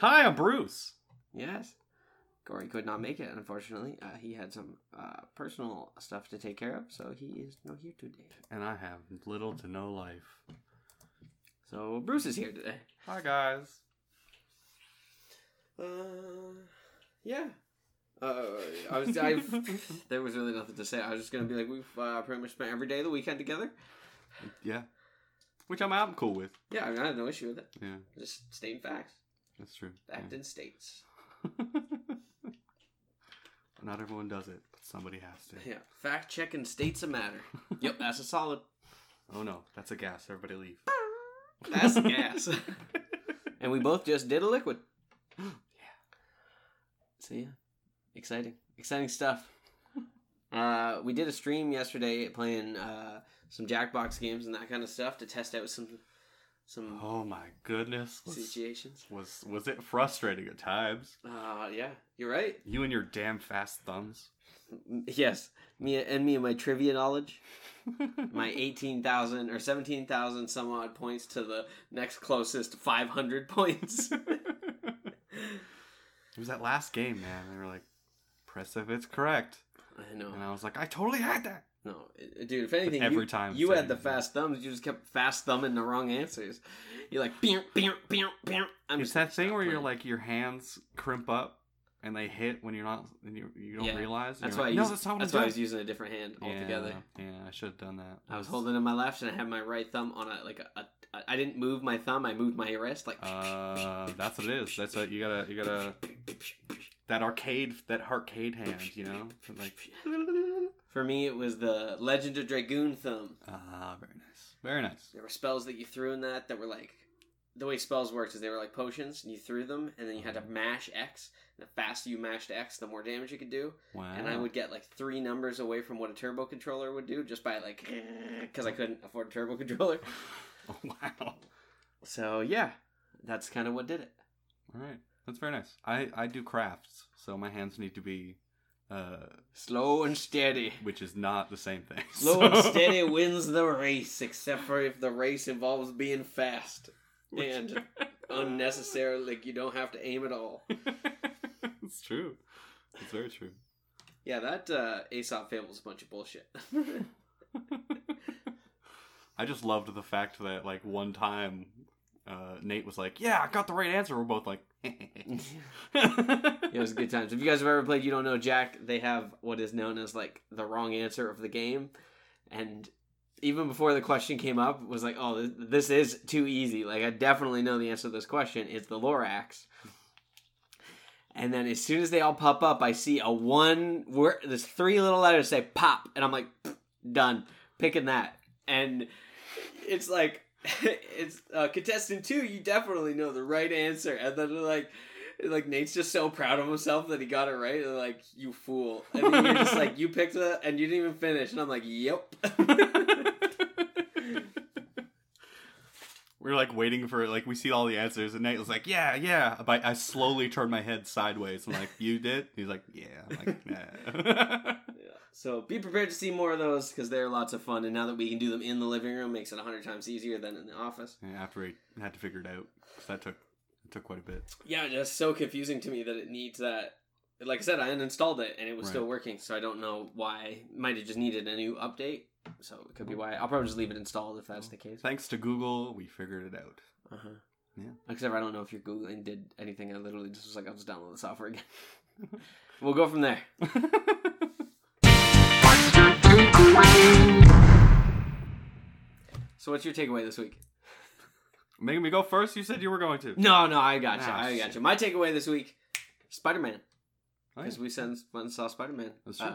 Hi, I'm Bruce. Yes. Corey could not make it, unfortunately. Uh, he had some uh, personal stuff to take care of, so he is not here today. And I have little to no life. So Bruce is here today. Hi, guys. Uh, yeah. Uh, I was. I. there was really nothing to say. I was just gonna be like, we've uh, pretty much spent every day of the weekend together. Yeah. Which I'm, I'm cool with. Yeah, I, mean, I have no issue with it. Yeah, Just stating facts, that's true. fact in states. Not everyone does it, but somebody has to. Yeah, fact checking states a matter. yep, that's a solid. Oh no, that's a gas. Everybody leave. That's gas. and we both just did a liquid. yeah. So yeah, exciting, exciting stuff. Uh, we did a stream yesterday playing uh, some Jackbox games and that kind of stuff to test out some some Oh my goodness. Was, situations. was was it frustrating at times? Uh, yeah, you're right. You and your damn fast thumbs. Yes, me and me and my trivia knowledge, my eighteen thousand or seventeen thousand some odd points to the next closest five hundred points. It was that last game, man. They were like, press if it's correct. I know. And I was like, I totally had that. No, dude. If anything, every you, time you had the fast thumbs. You just kept fast thumbing the wrong answers. You're like, beer, beer, beer, beer. I'm it's just that thing where you're like your hands crimp up and they hit when you're not and you, you don't Yeah. realize. That's why. like, I no, that's that's why I was using a different hand altogether. Yeah, yeah, I should have done that. I was holding in my left, and I had my right thumb on a like a. a I didn't move my thumb. I moved my wrist like. Uh, that's what it is. That's what you gotta. You gotta. That arcade. That arcade hand. You know. Like. For me, it was the Legend of Dragoon thumb. Ah, very nice. Very nice. There were spells that you threw in that that were like the way spells worked is they were like potions and you threw them and then you had to mash X. And the faster you mashed X, the more damage you could do. Wow. And I would get like three numbers away from what a turbo controller would do just by like because I couldn't afford a turbo controller. Oh, wow. So yeah, that's kind of what did it. All right. That's very nice. I I do crafts, so my hands need to be, uh, Slow and steady. which is not the same thing. Slow and steady wins the race, except for if the race involves being fast and unnecessarily. Like you don't have to aim at all. it's true. It's very true. Yeah, that uh, Aesop fable is a bunch of bullshit. I just loved the fact that like one time uh, Nate was like, "Yeah, I got the right answer." We're both like, It was good times. If you guys have ever played You Don't Know Jack, they have what is known as like the wrong answer of the game. And even before the question came up, was like, oh, this, is too easy. Like, I definitely know the answer to this question. It's the Lorax. And then as soon as they all pop up, I see a one word, there's three little letters say pop. And I'm like, done. Picking that. And it's like, it's uh, contestant two, you definitely know the right answer. And then like, like Nate's just so proud of himself that he got it right. They're like, you fool. And then you're just like, you picked it and you didn't even finish. And I'm like, yep. We're like waiting for like we see all the answers, and Nate was like, "Yeah, yeah." But I slowly turned my head sideways. I'm like, "You did?" He's like, "Yeah." I'm like, "Nah." So be prepared to see more of those because they're lots of fun. And now that we can do them in the living room, makes it a hundred times easier than in the office. Yeah, After we had to figure it out, 'cause that took it took quite a bit. Yeah, just so confusing to me that it needs that. Like I said, I uninstalled it and it was still working, so I don't know why. Might have just needed a new update, so it could be why. I'll probably just leave it installed if that's the case. Thanks to Google, we figured it out. Uh huh. Yeah. Except I don't know if your googling did anything. I literally just was like, I'll just download the software again. we'll go from there. So what's your takeaway this week? Making me go first. You said you were going to. No, no, I got you. Ah, I got shit. you. My takeaway this week: Spider Man, Oh, yeah. because we sent, went and saw Spider Man. That's true.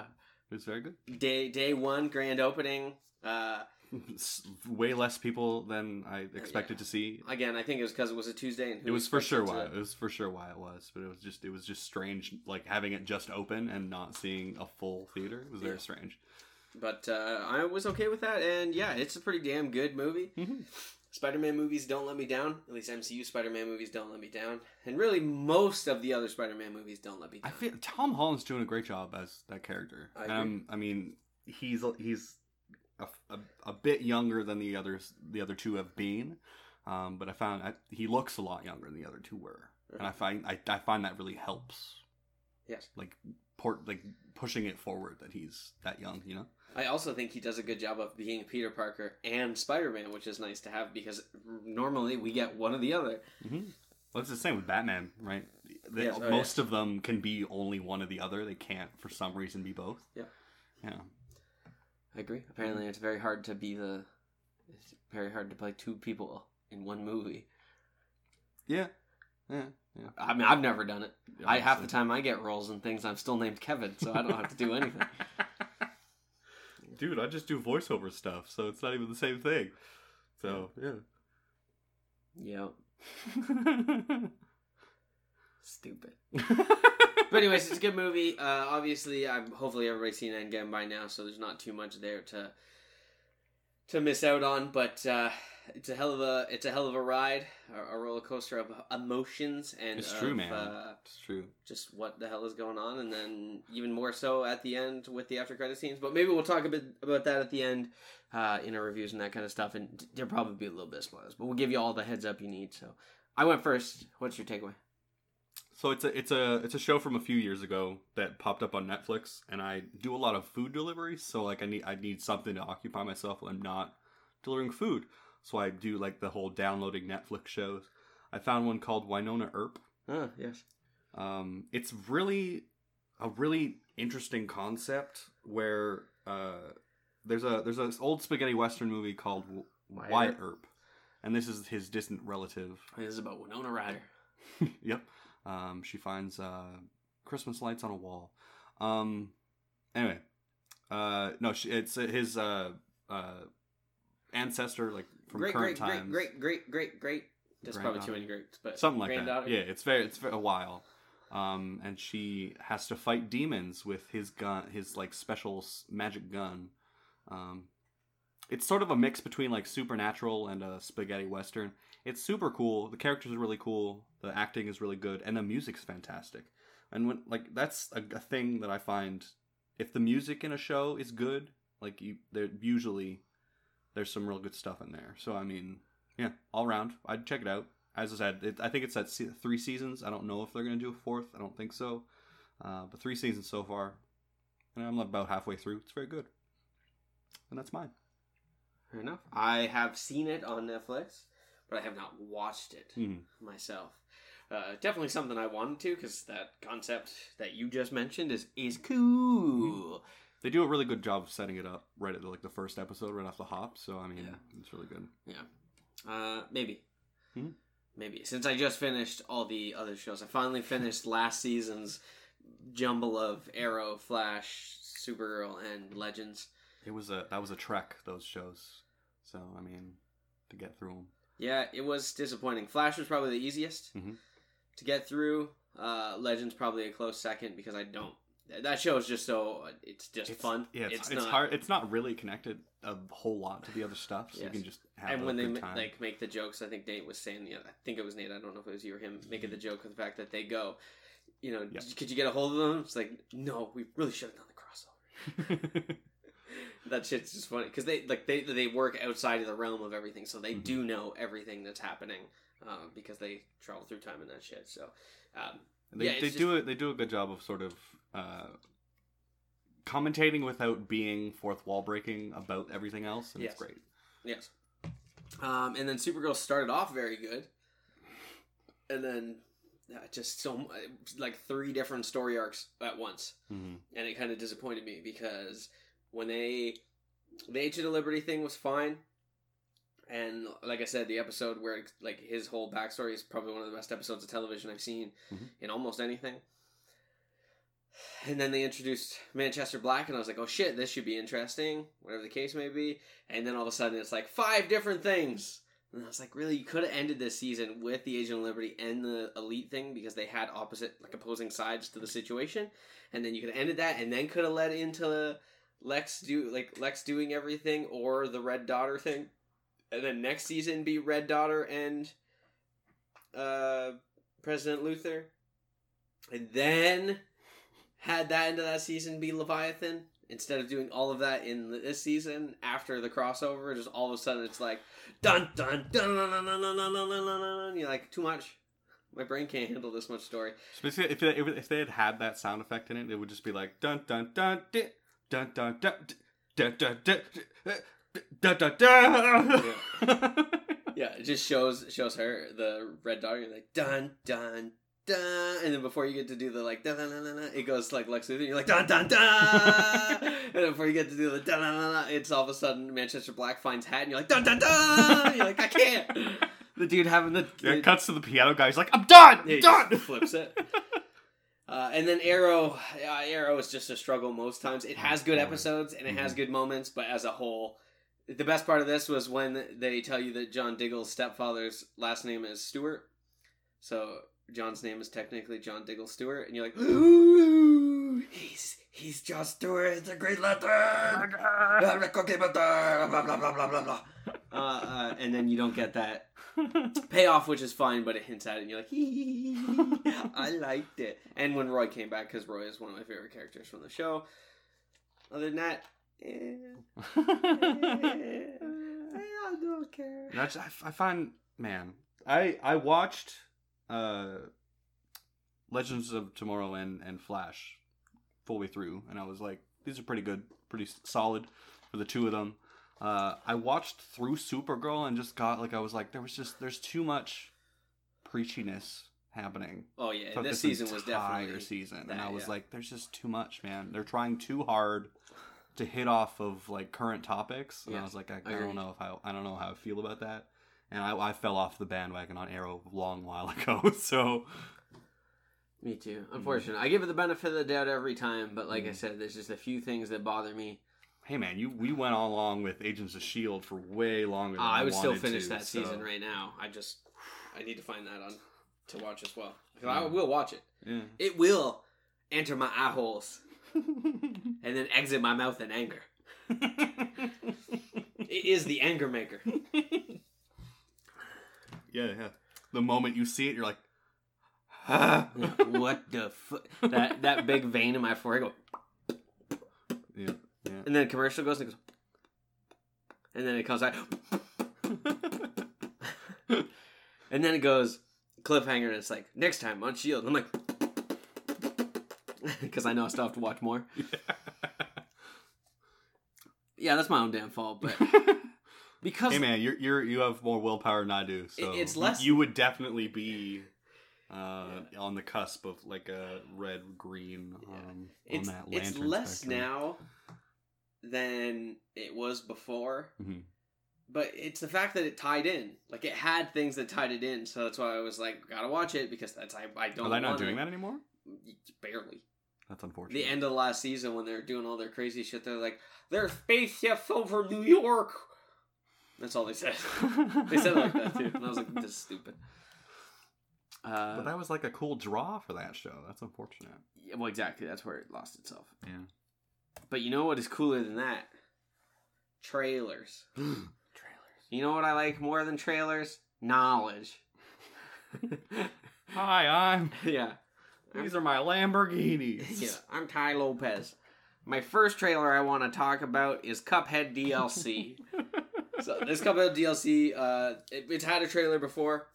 It was very good. day day one grand opening. Uh, s- way less people than I expected yeah. to see. Again, I think it was because it was a Tuesday. And who It was for sure expected why to- it was for sure why it was, but it was just it was just strange, like having it just open and not seeing a full theater. It was very Yeah. strange. But uh, I was okay with that, and yeah, it's a pretty damn good movie. Mhm. Spider-Man movies don't let me down. At least MCU Spider-Man movies don't let me down, and really most of the other Spider-Man movies don't let me down. I feel Tom Holland's doing a great job as that character. I agree. Um, I mean, he's he's a, a, a bit younger than the others. The other two have been, um, but I found I, he looks a lot younger than the other two were, and I find I, I find that really helps. Yes. like port like pushing it forward that he's that young. You know. I also think he does a good job of being Peter Parker and Spider-Man, which is nice to have because normally we get one or the other. Mm-hmm. Well, it's the same with Batman, right? They, Yes, oh, most of them can be only one or the other. They can't, for some reason, be both. Yeah. Yeah. I agree. Apparently, it's very hard to be the. It's very hard to play two people in one movie. Yeah. Yeah. Yeah. I mean, I've never done it. I half the time I get roles and things, I'm still named Kevin, so I don't have to do anything. Dude, I just do voiceover stuff, so it's not even the same thing. So yeah. Yep. Stupid. But anyways, it's a good movie. Uh, obviously, I'm hopefully everybody's seen Endgame by now, so there's not too much there to to miss out on. But uh, it's a hell of a it's a hell of a ride, a, a roller coaster of emotions and it's true, man. Uh, it's true. just what the hell is going on, and then even more so at the end with the after credit scenes. But maybe we'll talk a bit about that at the end uh, in our reviews and that kind of stuff. And there'll probably be a little bit of spoilers, but we'll give you all the heads up you need. So I went first. What's your takeaway? So it's a it's a it's a show from a few years ago that popped up on Netflix, and I do a lot of food delivery. So like I need I need something to occupy myself when I'm not delivering food. So I do like the whole downloading Netflix shows. I found one called Wynonna Earp. Oh yes, Um, it's really a really interesting concept where uh, there's a there's an old spaghetti western movie called W- Wyatt Wyatt Earp, and this is his distant relative. this is about Winona Ryder. yep. Um, she finds uh, Christmas lights on a wall. Um, anyway, uh, no, she, it's uh, his uh, uh, ancestor, like from Great, current great, times. great, great, great, great, great. There's probably too many greats, but something like that. Yeah, it's very it's a while. Um, and she has to fight demons with his gun, his like special magic gun. Um, it's sort of a mix between like supernatural and a spaghetti western. It's super cool. The characters are really cool. The acting is really good, and the music's fantastic. And when like that's a, a thing that I find, if the music in a show is good, like you, there usually there's some real good stuff in there. So I mean, yeah, all around, I'd check it out. As I said, it, I think it's at se- three seasons. I don't know if they're gonna do a fourth. I don't think so, uh, but three seasons so far, and I'm about halfway through. It's very good, and that's mine. Fair enough. I have seen it on Netflix, but I have not watched it Mhm. myself. Uh, definitely something I wanted to because that concept that you just mentioned is is cool. They do a really good job of setting it up right at the, like the first episode, right off the hop. So I mean, Yeah. it's really good. Yeah. Uh, maybe, Mhm. maybe since I just finished all the other shows, I finally finished last season's jumble of Arrow, Flash, Supergirl, and Legends. It was a that was a trek those shows. So I mean, to get through them. Yeah, it was disappointing. Flash was probably the easiest Mhm. to get through. Uh, Legends probably a close second because I don't. That show is just so it's just fun. Yeah, it's, it's, not, hard. It's not really connected a whole lot to the other stuff, so Yes. you can just have And a when they good ma- time. like make the jokes, I think Nate was saying. Yeah, I think it was Nate. I don't know if it was you or him making the joke of the fact that they go. You know, Yeah. could you get a hold of them? It's like, no, we really should have done the crossover. that shit's just funny because they like they they work outside of the realm of everything, so they Mhm. do know everything that's happening uh, because they travel through time and that shit. So, um, they yeah, they it's do it. They do a good job of sort of uh, commentating without being fourth wall breaking about everything else, and Yes. it's great. Yes. Um, and then Supergirl started off very good, and then uh, just so like three different story arcs at once, Mm-hmm. and it kind of disappointed me because when they the Agent of Liberty thing was fine, and like I said, the episode where like his whole backstory is probably one of the best episodes of television I've seen Mhm. in almost anything. And then they introduced Manchester Black, and I was like, oh shit, this should be interesting, whatever the case may be. And then all of a sudden, it's like five different things. And I was like, really, you could have ended this season with the Agent of Liberty and the Elite thing because they had opposite, like opposing sides to the situation. And then you could have ended that, and then could have led into Lex do like Lex doing everything or the Red Daughter thing. And then next season be Red Daughter and uh, President Luther. And then had that into that season be Leviathan instead of doing all of that in this season after the crossover. Just all of a sudden it's like dun dun dun dun dun dun dun dun dun dun dun dun. You're like too much. My brain can't handle this much story. So basically, if if they had had that sound effect in it, it would just be like dun dun dun dun dun dun di- dun dun dun dun dun dun. Yeah, it just shows shows her the red dog. You're like dun dun dun, and then before you get to do the like dun dun dun dun, dun it goes like Lex Luthor. You're like dun dun dun, and then before you get to do the dun dun dun, dun it's all of a sudden Manchester Black finds hat, and you're like dun dun dun. You're like I can't. The dude having the, Yeah, the it cuts to the piano guy. He's like, "I'm done, yeah, he done." just flips it. Uh, and then Arrow, uh, Arrow is just a struggle most times. It has good episodes and it has good moments, but as a whole, the best part of this was when they tell you that John Diggle's stepfather's last name is Stewart. So John's name is technically John Diggle Stewart, and you're like, ooh, he's he's John Stewart, the Green Lantern, okay, but blah blah blah blah blah blah. Uh, uh, and then you don't get that payoff, which is fine, but it hints at it, and you're like, hee, I liked it. And when Roy came back, because Roy is one of my favorite characters from the show. Other than that, eh, eh, I don't care. That's I, I find man. I I watched uh Legends of Tomorrow and and Flash fully through, and I was like, these are pretty good, pretty solid for the two of them. Uh, I watched through Supergirl and just got like I was like, there was just there's too much preachiness happening. Oh yeah, throughout this season was definitely season, and I was yeah. like, "There's just too much, man. They're trying too hard to hit off of like current topics." And I was like, I, I don't know if I, I don't know how I feel about that. And I, I fell off the bandwagon on Arrow a long while ago. So Me too. Unfortunately, I give it the benefit of the doubt every time, but like I Mm. said, there's just a few things that bother me. hey, man, you we went on along with Agents of Shield for way longer. Uh, I, I would still finish to, that so- season right now. I just I need to find that on to watch as well. 'Cause I Yeah. will watch it. Yeah. It will enter my eye holes and then exit my mouth in anger. It is the anger maker. Yeah, yeah. The moment you see it, you're like, ah. what the fuck? That that big vein in my forehead go, yeah, yeah. and then commercial goes and it goes, and then it comes out, and then it goes cliffhanger, and it's like next time on Shield. I'm like, because I know I still have to watch more. Yeah. Yeah, that's my own damn fault, but because Hey man, you're you're you have more willpower than I do, so It- it's less- You would definitely be uh, on the cusp of like a red green um, it's on that it's less spectrum. now than it was before. Mhm. But it's the fact that it tied in. Like it had things that tied it in, so that's why I was like, gotta watch it because that's I, I don't. Are they not doing it. that anymore? Barely. That's unfortunate. The end of the last season when they're doing all their crazy shit, they're like, "There's spaceships over New York." That's all they said. they said it like that too, and I was like, "This is stupid." Uh, but that was like a cool draw for that show. That's unfortunate. yeah, well, exactly. That's where it lost itself. Yeah. But you know what is cooler than that? Trailers. Trailers. You know what I like more than trailers? Knowledge. Hi, I'm. yeah. These are my Lamborghinis. Yeah, I'm Tai Lopez. My first trailer I want to talk about is Cuphead DLC. So this Cuphead DLC, uh, it, it's had a trailer before.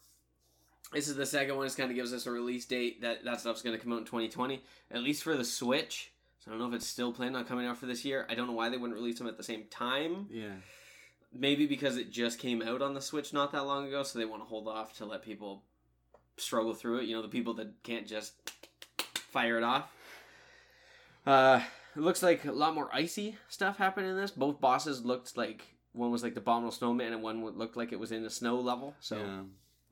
This is the second one. This kind of gives us a release date that that stuff's going to come out in 2020, at least for the Switch. So I don't know if it's still planned on coming out for this year. I don't know why they wouldn't release them at the same time. yeah. Maybe because it just came out on the Switch not that long ago, so they want to hold off to let people struggle through it. You know, the people that can't just fire it off. Uh, it looks like a lot more icy stuff happened in this. Both bosses looked like one was like the abominable snowman, and one would- looked like it was in a snow level. So yeah.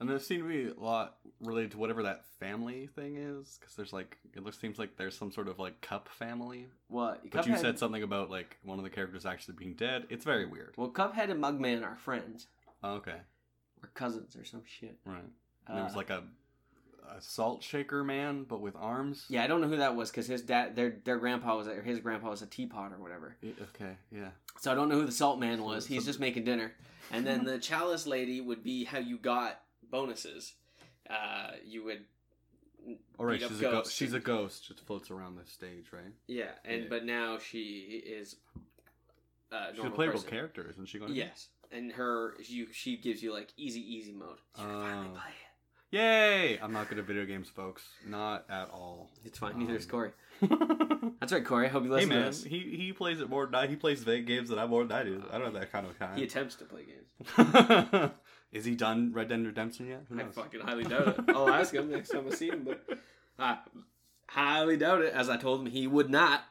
And there seemed to be a lot related to whatever that family thing is, because there's like it looks seems like there's some sort of like cup family. What? But you said something about like one of the characters actually being dead. It's very weird. Well, Cuphead and Mugman are friends Oh, okay, or cousins or some shit. right. And there was Uh, like a, a salt shaker man, but with arms. Yeah, I don't know who that was because his dad, their their grandpa was or his grandpa was a teapot or whatever. Yeah, Okay. Yeah. So I don't know who the salt man was. He's just making dinner. And then the chalice lady would be how you got bonuses. Uh, you would All right. She's a ghost. ghosts. She's a ghost. Just floats around the stage, right? yeah, and Yeah. but now she is uh, She's a playable person. character, isn't she? Going? Yes, and her you she gives you like easy easy mode. You can finally Oh. play it. Yay! I'm not good at video games, folks. Not at all. It's fine. Neither is Um, Corey. That's right, Corey. I hope you hey listen to man, this. he he plays it more than I. He plays vague games that I more than I do. I don't have that kind of kind. He attempts to play games. Is he done Red Dead Redemption yet? I fucking highly doubt it. I'll ask him next time I see him, but I highly doubt it. As I told him, he would not.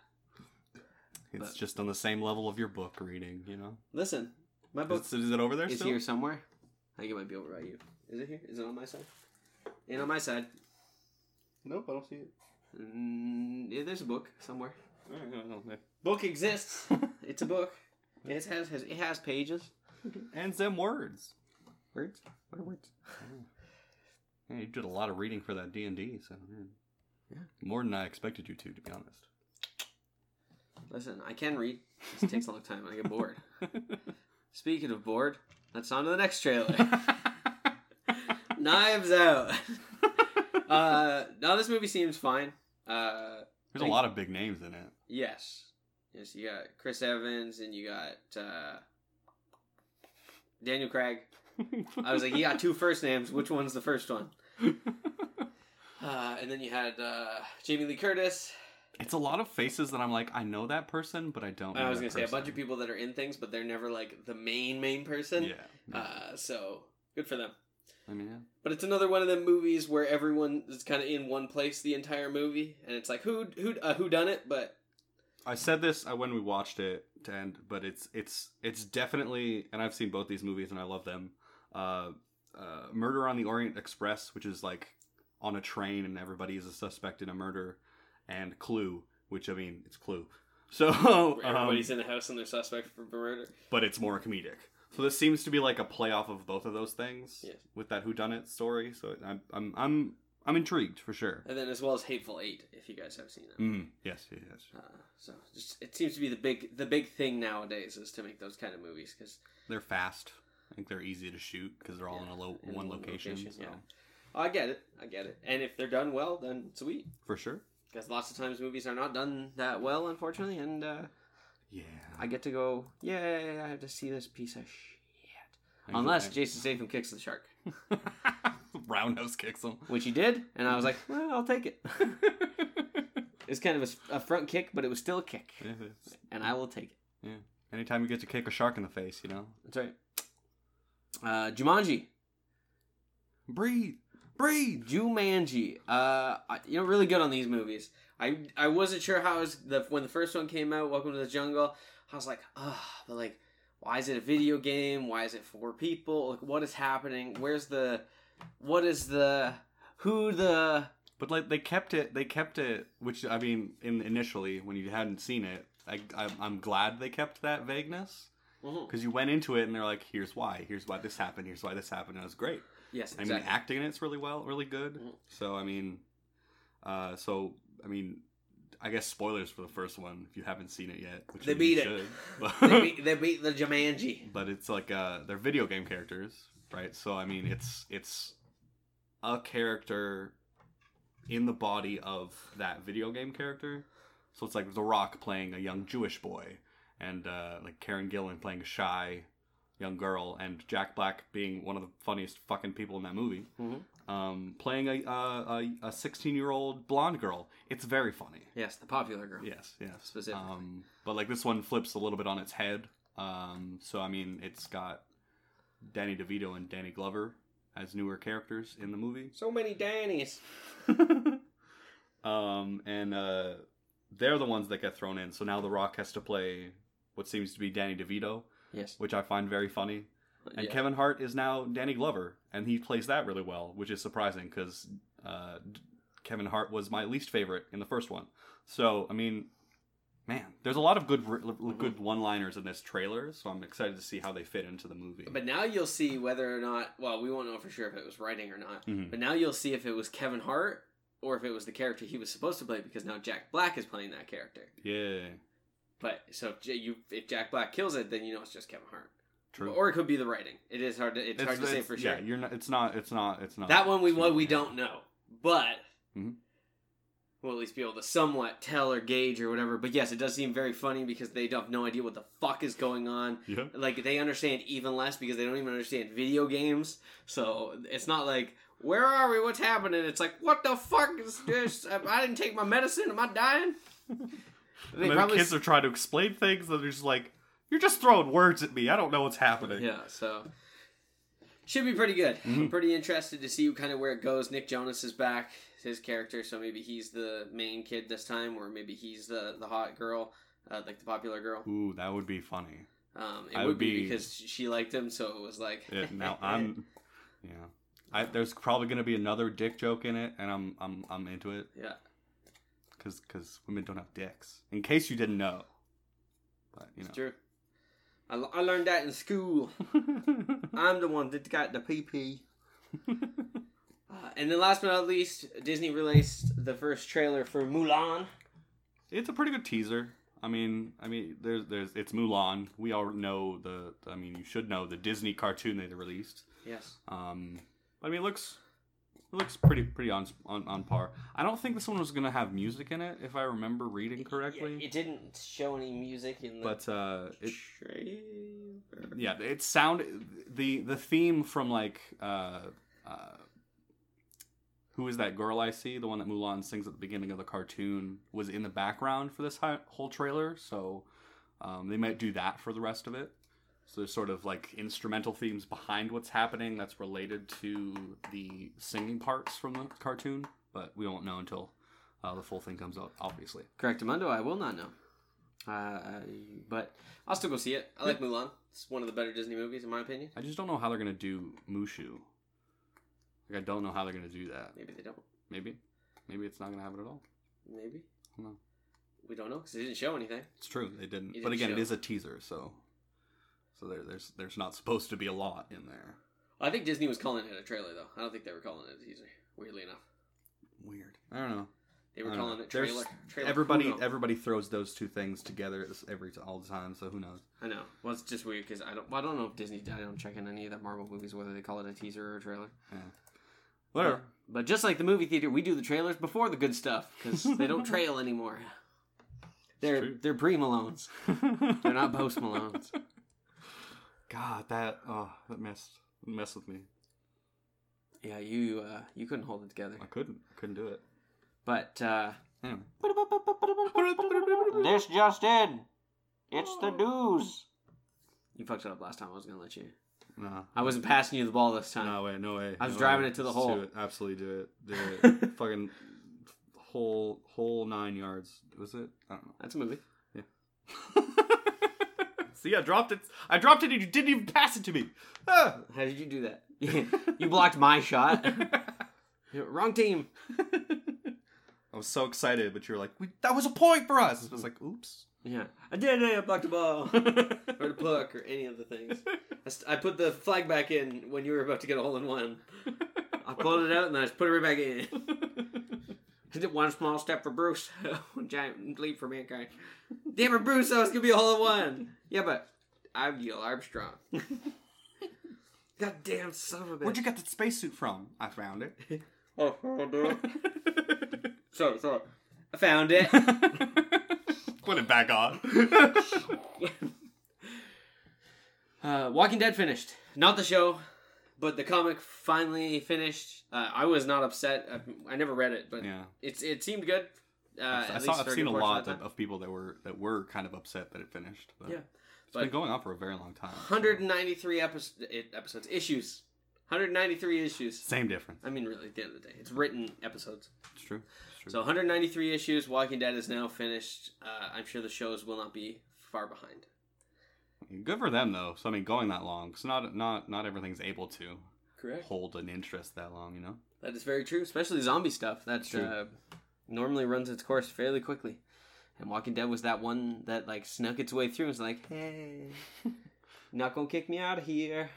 It's but- just on the same level of your book reading, you know. Listen, my book Is, is it over there is still? here somewhere. I think it might be over by you. Is it here? Is it on my side? Ain't on my side. Nope, I don't see it. Mm, yeah, there's a book somewhere. Book exists. it's a book. It has, has it has pages. and some words. Words. What are words? Yeah, you did a lot of reading for that D and D, so yeah. Yeah. more than I expected you to, to be honest. Listen, I can read. It takes a long time. I get bored. Speaking of bored, let's on to the next trailer. Knives Out. uh, now this movie seems fine. Uh, There's a lot of big names in it. yes, yes. You got Chris Evans and you got uh, Daniel Craig. I was like, you got two first names. Which one's the first one? Uh, and then you had uh, Jamie Lee Curtis. It's a lot of faces that I'm like, I know that person, but I don't. Know I was gonna say a bunch of people that are in things, but they're never like the main main person. Yeah, Uh, so good for them. I mean, yeah. But it's another one of them movies where everyone is kind of in one place the entire movie, and it's like who who uh, who done it? But I said this uh, when we watched it, and but it's it's it's definitely, and I've seen both these movies and I love them. Uh, uh, Murder on the Orient Express, which is like on a train and everybody is a suspect in a murder, and Clue, which I mean it's Clue. So, where um, everybody's in the house and they're suspect for murder. but it's more comedic. So this seems to be like a playoff of both of those things Yes. with that whodunit story. So I'm I'm I'm I'm intrigued for sure. And then as well as Hateful Eight, if you guys have seen it. Mm, yes, yes, yes. Uh, so just, it seems to be the big the big thing nowadays is to make those kind of movies because They're fast. I think they're easy to shoot because they're all in a low, in one one location. location, so. yeah. I get it, I get it. And if they're done well, then sweet. For sure. Because lots of times movies are not done that well, unfortunately, and uh, Yeah. I get to go, yay! I have to see this piece of shit. Unless Jason Statham kicks the shark, Roundhouse kicks him. which he did, and I was like, well, I'll take it. it's kind of a front kick, but it was still a kick, and I will take it. yeah. Anytime you get to kick a shark in the face, you know. That's right. Uh, Jumanji, Breathe. Breathe. Jumanji. Uh, you know, really good on these movies. I I wasn't sure how it was the when the first one came out. Welcome to the Jungle. I was like, ah, but like, why is it a video game? Why is it for people? Like, what is happening? Where's the, what is the, who the? But like they kept it. They kept it. Which I mean, in initially when you hadn't seen it, I, I I'm glad they kept that vagueness because you went into it and they're like, here's why. Here's why this happened. Here's why this happened. And it was great. Yes, I mean, acting in it's really well, really good. Mhm. So I mean, uh, so I mean, I guess spoilers for the first one if you haven't seen it yet. Which They beat it. should, they beat they beat the Jumanji. but it's like uh, they're video game characters, right? So I mean, it's it's a character in the body of that video game character. So it's like The Rock playing a young Jewish boy, and uh, like Karen Gillan playing a shy young girl, and Jack Black being one of the funniest fucking people in that movie, Mhm. um, playing a a a sixteen year old blonde girl. It's very funny. Yes, the popular girl. Yes, yes. Specifically. Um, but like this one flips a little bit on its head. Um, so I mean, it's got Danny DeVito and Danny Glover as newer characters in the movie. So many Dannies. um, and uh, they're the ones that get thrown in. So now The Rock has to play what seems to be Danny DeVito, Yes. which I find very funny. and Yeah. Kevin Hart is now Danny Glover, and he plays that really well, which is surprising because uh, Kevin Hart was my least favorite in the first one. So I mean, man, there's a lot of good Mm-hmm. good one-liners in this trailer, so I'm excited to see how they fit into the movie. But now you'll see whether or not. Well, we won't know for sure if it was writing or not. Mhm. But now you'll see if it was Kevin Hart or if it was the character he was supposed to play because now Jack Black is playing that character. yeah, But so if, you, if Jack Black kills it, then you know it's just Kevin Hart. true. Or it could be the writing. It is hard to. It's, hard to say for sure. Yeah, you're not. It's not. It's not. It's not. That one we it's not- we don't know, but Mhm. we'll at least be able to somewhat tell or gauge or whatever. But yes, it does seem very funny because they don't have no idea what the fuck is going on. Yeah. Like they understand even less because they don't even understand video games. So it's not like where are we? What's happening? It's like what the fuck is this? I didn't take my medicine. Am I dying? And then the kids are trying to explain things, and they're just like, "You're just throwing words at me. I don't know what's happening." Yeah, so should be pretty good. Mm-hmm. I'm pretty interested to see kind of where it goes. Nick Jonas is back, his character, so maybe he's the main kid this time, or maybe he's the the hot girl, uh, like the popular girl. Ooh, that would be funny. Um, it I would be be- because she liked him, so it was like Yeah, now I'm, yeah. I, there's probably gonna be another dick joke in it, and I'm I'm I'm into it yeah. Because because women don't have dicks. In case you didn't know, but you know. It's true. I, l- I learned that in school. I'm the one that got the PP. Uh, and then last but not least, Disney released the first trailer for Mulan. it's a pretty good teaser. I mean, I mean, there's there's it's Mulan. We all know the. I mean, you should know the Disney cartoon they released. Yes. Um, I mean, it looks it looks pretty pretty on on on par. I don't think this one was gonna have music in it, if I remember reading correctly. Yeah, it didn't show any music in the but uh, it trailer. yeah, it sound the the theme from like uh, uh, who is that girl I see? The one that Mulan sings at the beginning of the cartoon was in the background for this whole trailer. So um, they might do that for the rest of it. So there's sort of like instrumental themes behind what's happening that's related to the singing parts from the cartoon, but we won't know until uh, the full thing comes out. Obviously, Correct, Amundo. I will not know. Uh, but I'll still go see it. I like Mulan. It's one of the better Disney movies, in my opinion. I just don't know how they're gonna do Mushu. Like I don't know how they're gonna do that. Maybe they don't. Maybe, maybe it's not gonna happen at all. Maybe. No. We don't know because they didn't show anything. It's true they didn't. It but didn't again, show. it is a teaser, so so there, there's there's not supposed to be a lot in there. I think Disney was calling it a trailer, though. I don't think they were calling it a teaser. Weirdly enough, Weird. I don't know. they were calling know. it trailer. Trailer. Everybody everybody throws those two things together every all the time. So who knows? I know. Well, it's just weird because I don't. Well, I don't know if Disney. I don't check in any of the Marvel movies whether they call it a teaser or a trailer. Yeah. Whatever. But just like the movie theater, we do the trailers before the good stuff because they don't trail anymore. They're they're pre Malones. They're not post Malones. God, that oh that messed messed with me. Yeah, you uh, you couldn't hold it together. I couldn't couldn't do it. But uh, Anyway. this just in, it's the news. You fucked it up last time. I was gonna let you. No. I wasn't passing you the ball this time. No way, no way. I was no driving way. it to the Just hole. Do it. Absolutely do it. Do it. Fucking whole whole nine yards. Was it? I don't know. That's a movie. See, I dropped it. I dropped it, and you didn't even pass it to me. Ah. How did you do that? you blocked my shot. Wrong team. I was so excited, but you were like, we, "That was a point for us." I was like, "Oops." Yeah, I did it. I blocked the ball, or the puck, or any of the things. I, st- I put the flag back in when you were about to get a hole in one. I pulled it out and then I just put it right back in. I did one small step for Bruce, one giant leap for mankind. Damn it, Bruce! I was gonna be a hole in one. Yeah, but I'm Neil Armstrong. God damn son of a bitch! Where'd you get that spacesuit from? I found it. Oh, found it. sorry, sorry. I found it. Put it back on. Uh, Walking Dead finished. Not the show, but the comic finally finished. Uh, I was not upset. I, I never read it, but yeah, it's it seemed good. Uh, I at saw, least I've seen a lot of of, people that were that were kind of upset that it finished. But Yeah, it's but- been going on for a very long time. 193 episodes, episodes, issues. 193 issues. Same difference. I mean, really, at the end of the day, it's written episodes. It's true. It's true. So 193 issues. Walking Dead is now finished. Uh, I'm sure the shows will not be far behind. Good for them though. So I mean, going that long, because not not not everything's able to Correct. hold an interest that long. You know. That is very true, especially zombie stuff. That's True. uh, normally runs its course fairly quickly. And Walking Dead was that one that like snuck its way through. and was like, hey, not gonna kick me out of here.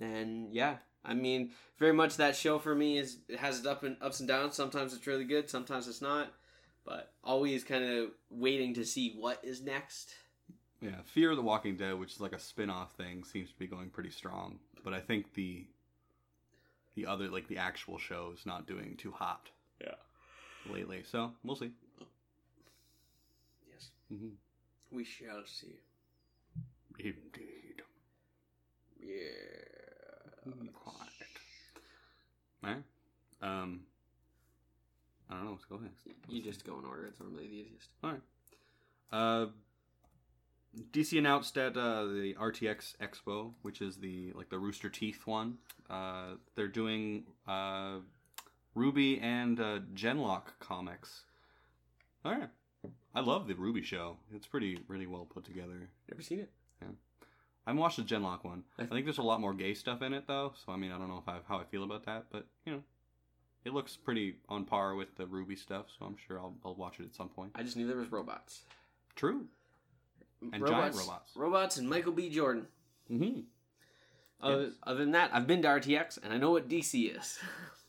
And yeah, I mean, very much that show for me is it has its up and ups and downs. Sometimes it's really good, sometimes it's not. But always kind of waiting to see what is next. Yeah, Fear of the Walking Dead, which is like a spin-off thing, seems to be going pretty strong. But I think the the other like the actual show is not doing too hot Yeah. Lately. So we'll see. Yes, hmm we shall see. Indeed. Yeah. Quiet. Alright. Um. I don't know what's going next. You just go in order. It's normally the easiest. All right. Uh, DC announced at uh, the RTX Expo, which is the like the Rooster Teeth one. Uh, they're doing uh, RWBY and uh, Genlock comics. All right. I love the RWBY show. It's pretty really well put together. Never seen it. Yeah. I haven't watched the Genlock one. I think there's a lot more gay stuff in it though, so I mean I don't know if I, how I feel about that, but you know, it looks pretty on par with the RWBY stuff, so I'm sure I'll, I'll watch it at some point. I just knew there was robots. True. And giant robots. Robots and Michael B. Jordan. Mm-hmm. Other, Yes. other than that, I've been to RTX and I know what DC is.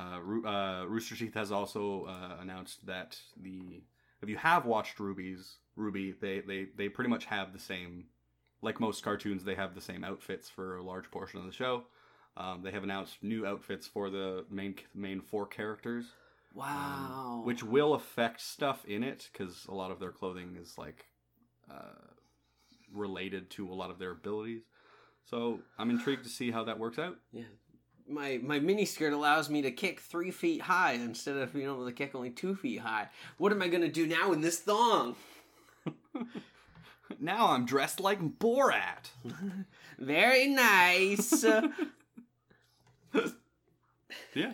Uh, Ro- uh, Rooster Teeth has also uh, announced that the if you have watched RWBY's RWBY, they, they they pretty much have the same, like most cartoons, they have the same outfits for a large portion of the show. Um, they have announced new outfits for the main main four characters, wow. which will affect stuff in it because a lot of their clothing is like uh, related to a lot of their abilities. So I'm intrigued to see how that works out. yeah. My my mini skirt allows me to kick three feet high instead of being able to kick only two feet high. What am I gonna do now in this thong? Now I'm dressed like Borat. Very nice. Yeah.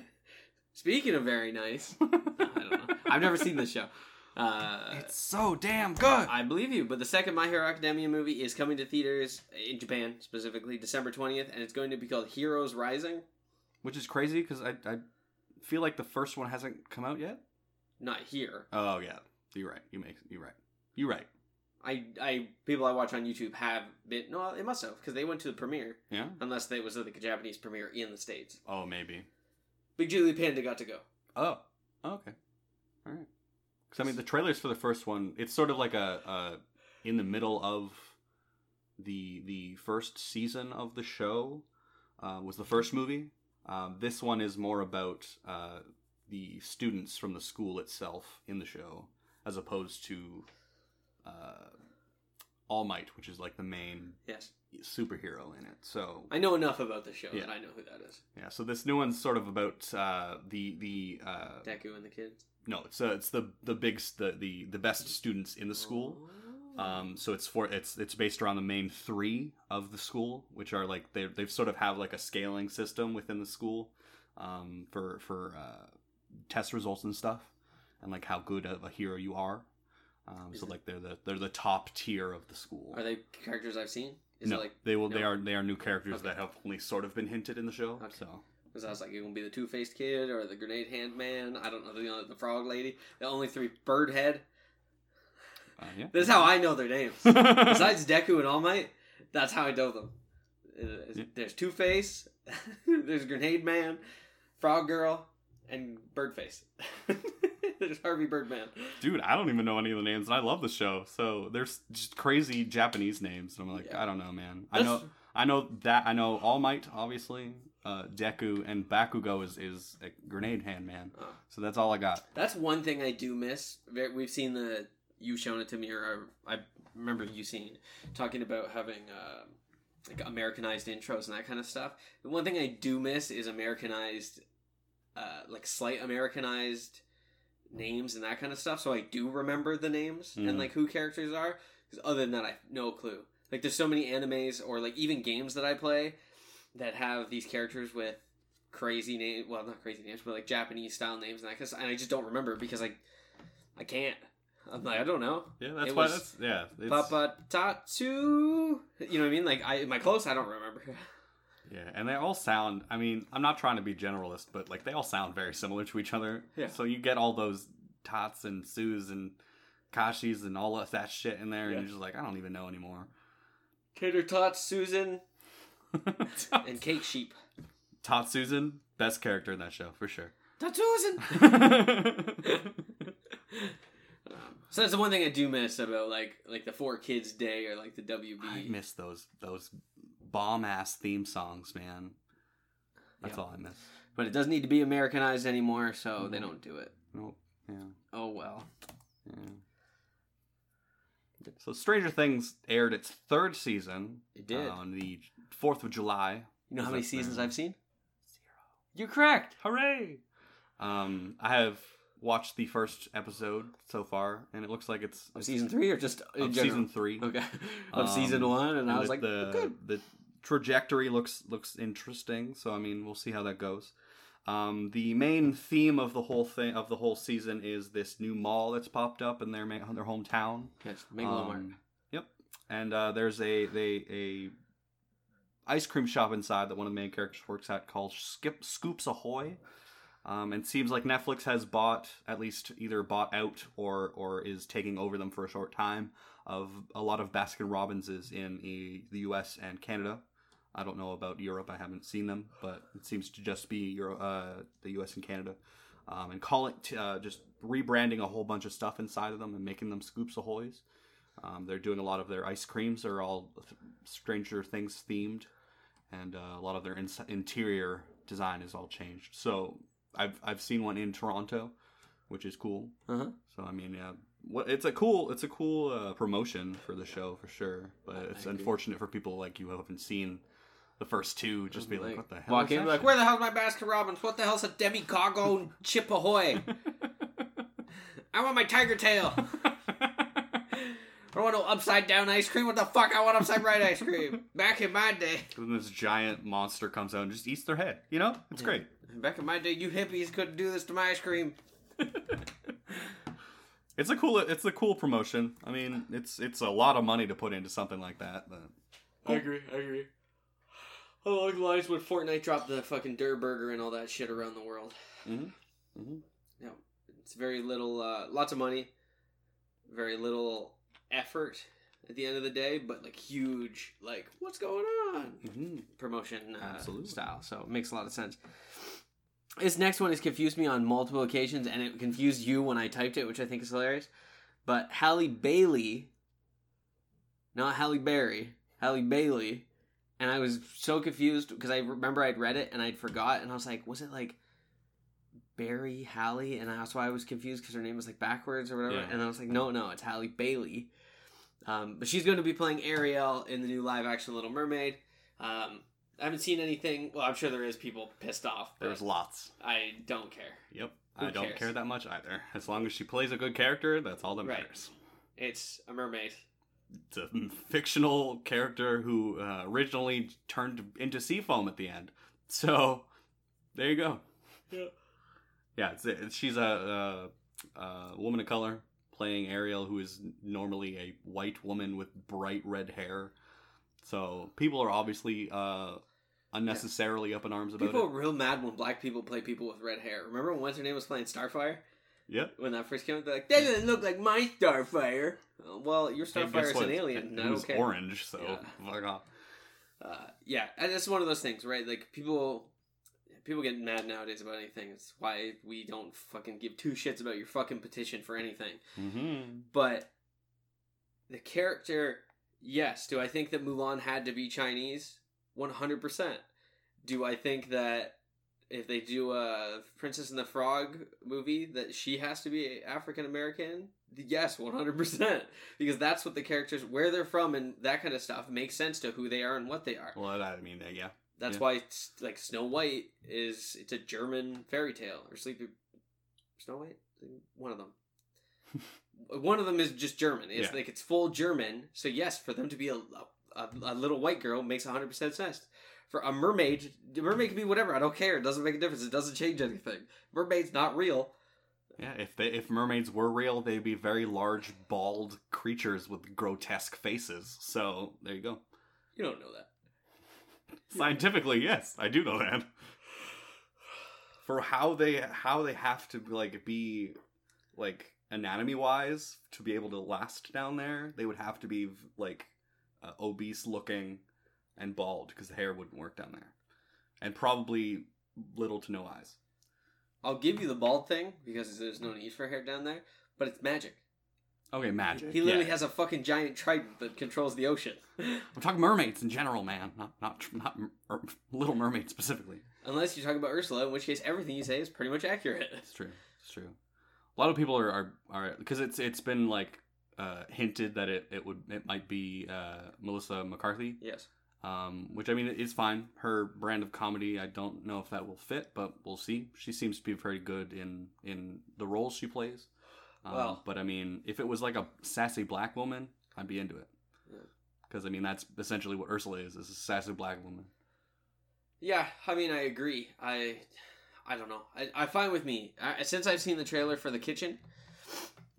Speaking of very nice, I don't know. I've never seen this show. Uh, It's so damn good. I believe you, but the second My Hero Academia movie is coming to theaters in Japan specifically December twentieth, and it's going to be called Heroes Rising. Which is crazy because I, I feel like the first one hasn't come out yet. Not here. Oh yeah, you're right. You make you're right. You're right. I, I people I watch on YouTube have been no, it must have because they went to the premiere, Yeah. unless they was like a Japanese premiere in the states. Oh maybe. Big Julie Panda got to go. Oh. oh okay. All right. Because I mean the trailers for the first one, it's sort of like a, a in the middle of the the first season of the show uh, was the first movie. Um, this one is more about uh, the students from the school itself in the show, as opposed to uh, All Might, which is like the main Yes, superhero in it. So I know enough about the show Yeah. that I know who that is. yeah, so this new one's sort of about uh, the the uh, Deku and the kids. no, it's uh, it's the the big the, the the best students in the school. Um, so it's for it's it's based around the main three of the school, which are like they they've sort of have like a scaling system within the school, um, for for uh, test results and stuff, and like how good of a hero you are. Um, so it- like they're the they're the top tier of the school. Are they characters I've seen? Is no, it like they will. They are they are new characters Okay. that have only sort of been hinted in the show. Okay. So Because I was like, you gonna be the two faced kid or the grenade hand man? I don't know. The, the frog lady. The only three bird head. Uh, yeah. This is how I know their names. Besides Deku and All Might, that's how I know them. Yeah. There's Two Face, there's Grenade Man, Frog Girl, and Birdface. there's Harvey Birdman. Dude, I don't even know any of the names, and I love the show. So there's just crazy Japanese names, and I'm like, Yeah. I don't know, man. I know, I know that I know All Might, obviously, uh, Deku, and Bakugo is is a grenade hand man. Oh. So that's all I got. That's one thing I do miss. We've seen the you shown it to me, or I, I remember you seeing talking about having uh, like Americanized intros and that kind of stuff. The one thing I do miss is Americanized, uh, like slight Americanized names and that kind of stuff. So I do remember the names Mhm. and like who characters are. Because other than that, I have no clue. Like there's so many animes or like even games that I play that have these characters with crazy names. Well, not crazy names, but like Japanese style names and that. Cause, and I just don't remember because I, I can't. I'm like, I don't know. Yeah, that's It why that's yeah. Papa Tatu. You know what I mean? Like, I am I close? I don't remember. Yeah, and they all sound. I mean, I'm not trying to be generalist, but like they all sound very similar to each other. Yeah. So you get all those tots and Sues and Kashis and all of that shit in there, Yeah. and you're just like, I don't even know anymore. Tater Tot, Susan, and Cake Sheep. Tot Susan, best character in that show for sure. Tot Susan. So that's the one thing I do miss about like like the Four Kids Day or like the WB. I miss those those bomb ass theme songs, man. That's Yeah. all I miss. But it doesn't need to be Americanized anymore, so they don't do it. Nope. Yeah. Oh well. Yeah. So Stranger Things aired its third season. It did. on the fourth of July. You know how many seasons fair? I've seen? Zero. You're correct. Hooray! Um, I have watched the first episode so far, and it looks like it's Of season three or just in general? season three. Okay. Of Um, season one, and, I was the, like, the the trajectory looks looks interesting. So I mean, we'll see how that goes. Um, the main theme of the whole thing of the whole season is this new mall that's popped up in their ma- their hometown. Yes, Megalomart. Um, yep. And uh, there's a they a ice cream shop inside that one of the main characters works at called Skip Scoops Ahoy. Um, and it seems like Netflix has bought at least either bought out or or is taking over them for a short time of a lot of Baskin Robbinses in the, the U.S. and Canada. I don't know about Europe. I haven't seen them, but it seems to just be Euro, uh, the U.S. and Canada. Um, and call it uh, just rebranding a whole bunch of stuff inside of them and making them Scoops Ahoys. Um, they're doing a lot of their ice creams are all Stranger Things themed, and uh, a lot of their ins- interior design is all changed. So I've I've seen one in Toronto, which is cool. Uh-huh. So I mean, yeah, what it's a cool it's a cool uh, promotion for the show for sure. But it's unfortunate for people like you who haven't seen the first two, just be like, what the hell? Walk in, like, where the hell's my Baskin Robbins? What the hell's a Demi Cargo Chip Ahoy? I want my Tiger Tail. I don't want no upside down ice cream. What the fuck? I want upside right ice cream. Back in my day, Then this giant monster comes out and just eats their head. You know, it's great. Back in my day, you hippies couldn't do this to my ice cream. It's a cool it's a cool promotion. I mean, it's it's a lot of money to put into something like that, but I agree. I agree. Along the lines when Fortnite dropped the fucking Durr Burger and all that shit around the world. Mhm. Mhm. Yeah, it's very little, uh, lots of money, very little effort at the end of the day, but like huge, like what's going on Mhm. promotion uh, Absolutely. style. So it makes a lot of sense. This next one has confused me on multiple occasions, and it confused you when I typed it, which I think is hilarious. But Halle Bailey, not Halle Berry, Halle Bailey, and I was so confused because I remember I'd read it and I'd forgot, and I was like, was it like Barry Halle? And that's why I was confused because her name was like backwards or whatever. Yeah. And I was like, no, no, it's Halle Bailey. Um, but she's going to be playing Ariel in the new live action Little Mermaid. Um, I haven't seen anything. Well, I'm sure there is people pissed off. But there's lots. I don't care. Yep. Who I don't cares? care that much either. As long as she plays a good character, that's all that Right. matters. It's a mermaid. It's a fictional character who uh, originally turned into Seafoam at the end. So there you go. Yeah. Yeah, it's, it's, she's a, a, a woman of color playing Ariel, who is normally a white woman with bright red hair. So people are obviously uh, unnecessarily up in arms about People it. are real mad when black people play people with red hair. Remember when what's her name was playing Starfire? Yep. When that first came out, they're like, that doesn't look like my Starfire. Uh, well, your Hey, Starfire is an alien. It don't was care. orange, so Yeah. fuck off. Uh, yeah, and it's one of those things, right? Like people, people get mad nowadays about anything. It's why we don't fucking give two shits about your fucking petition for anything. Mm-hmm. But the character, yes. Do I think that Mulan had to be Chinese? One hundred percent. Do I think that if they do a Princess and the Frog movie, that she has to be African American? Yes, one hundred percent. Because that's what the characters, where they're from, and that kind of stuff makes sense to who they are and what they are. Well, I mean, uh, yeah. That's Yeah. why it's like Snow White is it's a German fairy tale or Sleepy Snow White, one of them. one of them is just German. It's Yeah. like it's full German. So yes, for them to be a a, a little white girl makes hundred percent sense. For a mermaid, a mermaid can be whatever. I don't care. It doesn't make a difference. It doesn't change anything. Mermaid's not real. Yeah, if they if mermaids were real, they'd be very large, bald creatures with grotesque faces. So there you go. You don't know that. Scientifically, yes, I do know that. For how they how they have to like be like anatomy wise to be able to last down there, they would have to be like uh, obese looking and bald because the hair wouldn't work down there, and probably little to no eyes. I'll give you the bald thing because there's no need for hair down there, but it's magic. Okay, magic. He literally yeah. has a fucking giant trident that controls the ocean. I'm talking mermaids in general, man. Not not not mer- Little Mermaid specifically. Unless you're talking about Ursula, in which case everything you say is pretty much accurate. It's true. It's true. A lot of people are are, are because it's it's been like uh, hinted that it, it would it might be uh, Melissa McCarthy, Yes. um, which I mean it's fine. Her brand of comedy, I don't know if that will fit, but we'll see. She seems to be very good in in the roles she plays. Um, Well- but I mean, if it was like a sassy black woman, I'd be into it. Yeah. Because I mean, that's essentially what Ursula is: is a sassy black woman. Yeah, I mean, I agree. I, I don't know. I, I find with me I, since I've seen the trailer for the kitchen,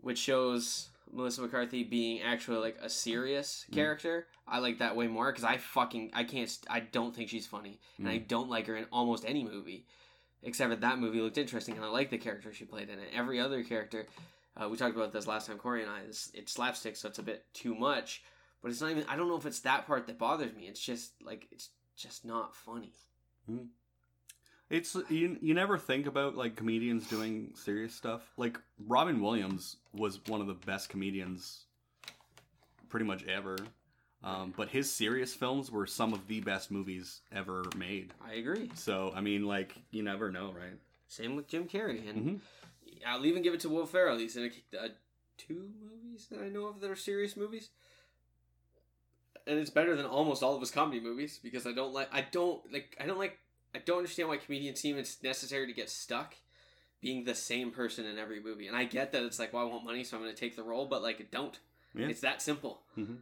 which shows Melissa McCarthy being actually like a serious Mm. character. I like that way more because I fucking I can't I don't think she's funny and I don't like her in almost any movie, except for that movie looked interesting and I like the character she played in it. Every other character, uh, we talked about this last time, Corey and I. It's, it's slapstick, so it's a bit too much. But it's not even. I don't know if it's that part that bothers me. It's just like it's just not funny. It's you. You never think about like comedians doing serious stuff. Like Robin Williams was one of the best comedians, pretty much ever. Um, but his serious films were some of the best movies ever made. I agree. So I mean, like you never know, right? Same with Jim Carrey, and Mhm. I'll even give it to Will Ferrell. He's in a, uh, two movies that I know of that are serious movies, and it's better than almost all of his comedy movies because I don't like I don't like I don't like I don't understand why comedians seem it's necessary to get stuck being the same person in every movie. And I get that it's like, well, I want money, so I'm going to take the role, but like, don't. Yeah. It's that simple. Mhm.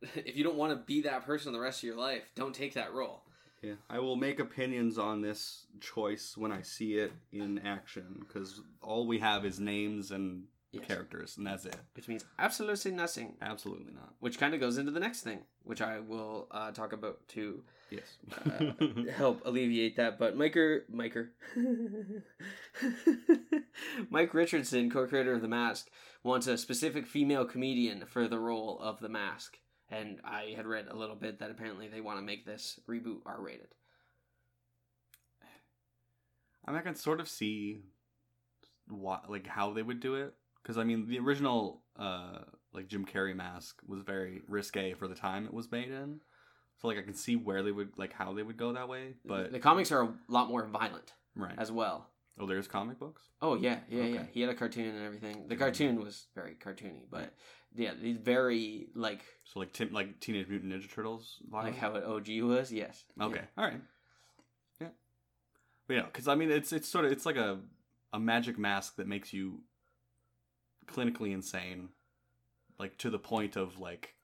If you don't want to be that person the rest of your life, don't take that role. Yeah, I will make opinions on this choice when I see it in action because all we have is names and Yes. characters, and that's it. Which means absolutely nothing. Absolutely not. Which kind of goes into the next thing, which I will uh, talk about to Yes. uh, help alleviate that. But Miker, Miker, Mike Richardson, co-creator of The Mask, wants a specific female comedian for the role of The Mask. And I had read a little bit that apparently they want to make this reboot R-rated. I mean, I can sort of see what like how they would do it because I mean the original uh like Jim Carrey mask was very risque for the time it was made in. So like I can see where they would like how they would go that way, but the comics are a lot more violent right. as well. oh, there's comic books. Oh yeah, yeah, yeah. He had a cartoon and everything. The cartoon was very cartoony, but yeah, he's very like So like Tim, like Teenage Mutant Ninja Turtles. like how it OG was. Yes. Okay. All right. Yeah. But yeah, because I mean, it's it's sort of it's like a a magic mask that makes you clinically insane, like to the point of like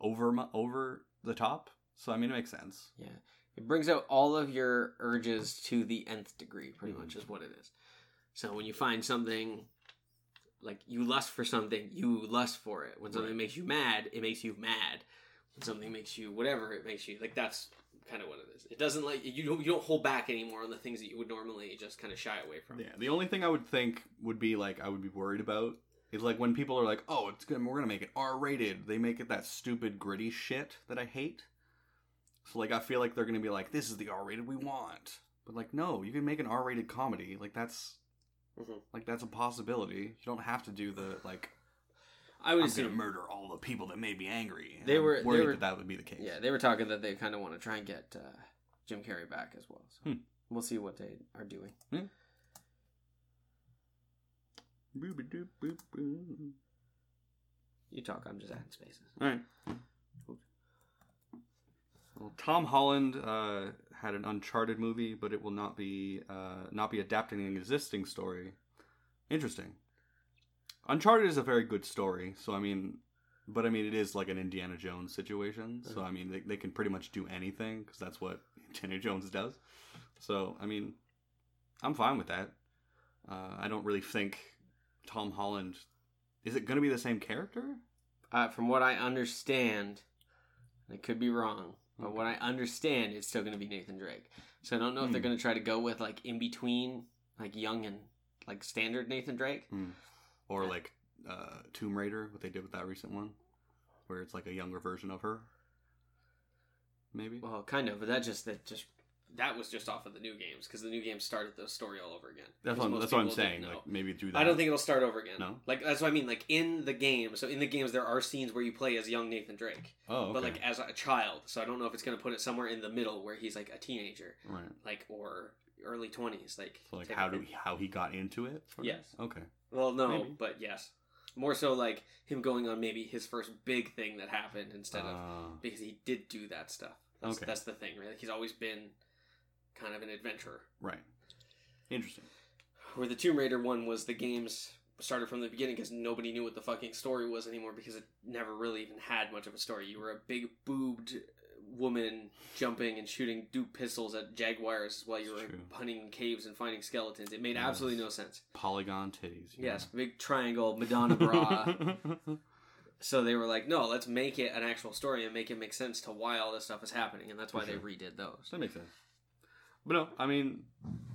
over mu- over the top. So I mean, it makes sense. Yeah. It brings out all of your urges to the nth degree, pretty Mm-hmm. much is what it is. So when you find something like you lust for something, you lust for it. When something Right. makes you mad, it makes you mad. When something makes you whatever, it makes you like that's kind of what it is. It doesn't like you don't you don't hold back anymore on the things that you would normally just kind of shy away from. Yeah. The only thing I would think would be like I would be worried about is like when people are like, "Oh, it's gonna we're gonna make it R rated." They make it that stupid gritty shit that I hate. So like I feel like they're gonna be like, "This is the R rated we want," but like no, you can make an R rated comedy. Like that's Mhm. like that's a possibility. You don't have to do the like I would I'm gonna murder all the people that made me angry. They I'm were- they worried were- that that would be the case. Yeah, they were talking that they kind of want to try and get uh, Jim Carrey back as well. So Hmm. we'll see what they are doing. Boop, doop, boop, boop. You talk. I'm just adding spaces. All right. Well, Tom Holland uh, had an Uncharted movie, but it will not be uh, not be adapting an existing story. Interesting. Uncharted is a very good story, so I mean, but I mean, it is like an Indiana Jones situation. So I mean, they, they can pretty much do anything because that's what Indiana Jones does. So I mean, I'm fine with that. Uh, I don't really think Tom Holland. Is it going to be the same character? Uh, from what I understand, I could be wrong, but Okay. what I understand, it's still going to be Nathan Drake. So I don't know if they're Hmm. going to try to go with like in between, like young and like standard Nathan Drake. Or Yeah. like uh, Tomb Raider, what they did with that recent one, where it's like a younger version of her. Maybe. Well, kind of, but that just that just that was just off of the new games because the new games started the story all over again. that's what, that's what I'm saying. Like maybe do that. I don't think it'll start over again. No? like that's what I mean. Like in the game, so in the games there are scenes where you play as young Nathan Drake, Oh, okay. but like as a child. So I don't know if it's gonna put it somewhere in the middle where he's like a teenager, right. like or early twenties, like So like how do how he got into it? of? Yes. Okay. Well, no, Maybe. but yes, more so like him going on maybe his first big thing that happened instead of Uh, because he did do that stuff. That's, Okay. that's the thing, right? He's always been kind of an adventurer. right. Interesting. Where the Tomb Raider one was the games started from the beginning because nobody knew what the fucking story was anymore because it never really even had much of a story. You were a big boobed woman jumping and shooting dupe pistols at jaguars while you were hunting caves and finding skeletons. It made Yes. absolutely no sense. Polygon titties. Yes, big triangle Madonna bra. so they were like, no, let's make it an actual story and make it make sense to why all this stuff is happening, and that's why For they redid those. that makes sense. But no, I mean,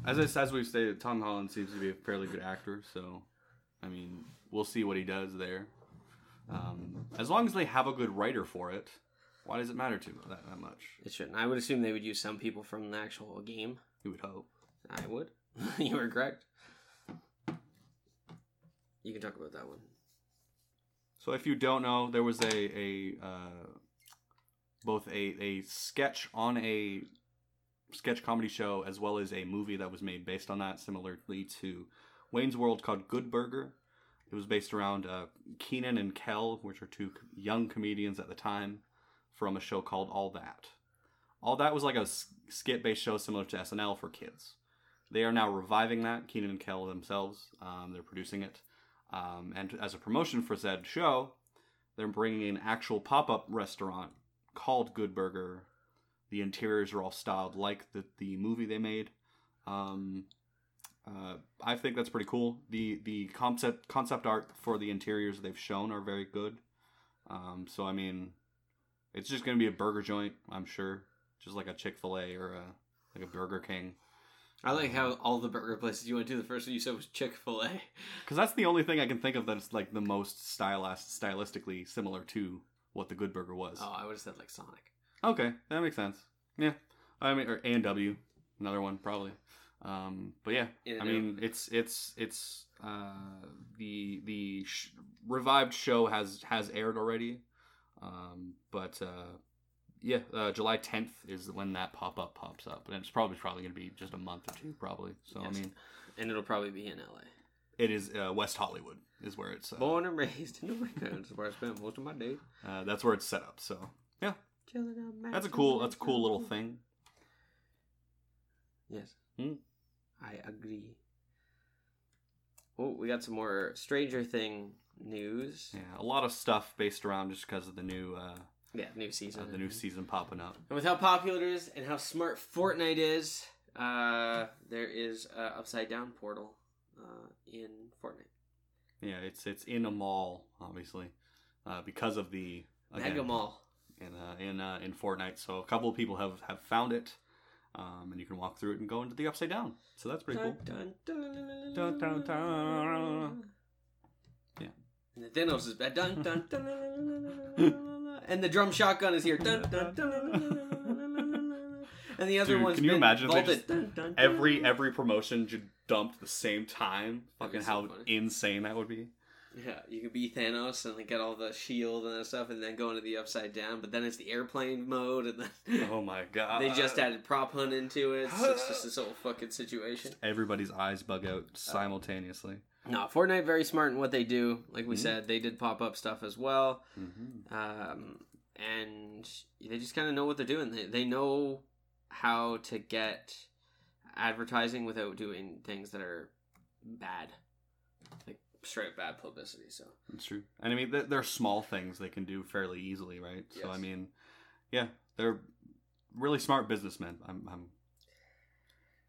as I, as we've stated, Tom Holland seems to be a fairly good actor. So, I mean, we'll see what he does there. Um, as long as they have a good writer for it, why does it matter to that, that much? It shouldn't. I would assume they would use some people from the actual game. You would hope. I would. you were correct. You can talk about that one. So if you don't know, there was a a uh, both a a sketch on a sketch comedy show as well as a movie that was made based on that, similarly to Wayne's World called Good Burger. It was based around uh, Keenan and Kel, which are two young comedians at the time, from a show called All That. All That was like a skit based show similar to SNL for kids. They are now reviving that. Keenan and Kel themselves, um, they're producing it. Um, and as a promotion for said show, they're bringing an actual pop up restaurant called Good Burger. The interiors are all styled like the, the movie they made. Um, uh, I think that's pretty cool. The the concept concept art for the interiors they've shown are very good. Um, so I mean, it's just gonna be a burger joint, I'm sure, just like a Chick Fil A or a like a Burger King. I like how all the burger places you went to, the first one you said was Chick fil A. Because that's the only thing I can think of that's like the most stylist, stylistically similar to what the Good Burger was. Oh, I would have said like Sonic. Okay, that makes sense. Yeah, I mean, or A and W, another one probably. Um, but yeah, I mean, it's it's it's uh, the the sh- revived show has has aired already, um, but uh, yeah, uh, July tenth is when that pop up pops up, and it's probably probably gonna be just a month or two, probably. So Yes. I mean, And it'll probably be in LA. it is uh, West Hollywood is where it's uh, Born and raised in the That's where I spent most of my days. uh, that's where it's set up. So yeah, Chilling out, that's a cool that's a cool little thing. Yes. Hmm. I agree. Oh, we got some more Stranger Thing news. Yeah, a lot of stuff based around just because of the new uh, Yeah, new season. uh, the new season popping up. And with how popular it is and how smart Fortnite is, uh, there is a upside down portal uh, in Fortnite. Yeah, it's it's in a mall, obviously, uh, because of the again, Mega Mall. in uh, in uh, in Fortnite. So a couple of people have have found it, um, and you can walk through it and go into the upside down. So that's pretty cool. Dun, dun, Dun, dun. And the Thanos is bad. Dun, dun, dun, dun, dun, dun, dun, dun. and the drum shotgun is here. Dun, dun. And the other Dude, one's can you imagine if they just- Dun, dun, Every every promotion just dumped the same time. Fucking so how funny. insane that would be. Yeah, you could be Thanos and like get all the shield and that stuff, and then go into the upside down. But then it's the airplane mode, and then Oh my god! they just added prop hunt into it. So it's just this whole fucking situation. everybody's eyes bug out simultaneously. No, Fortnite very smart in what they do. Like we Mhm. said, they did pop up stuff as well, Mm-hmm. um, and they just kind of know what they're doing. They they know how to get advertising without doing things that are bad, like straight bad publicity. So that's true. And I mean, they're, they're small things they can do fairly easily, right? So I mean, yeah, they're really smart businessmen. I'm, I'm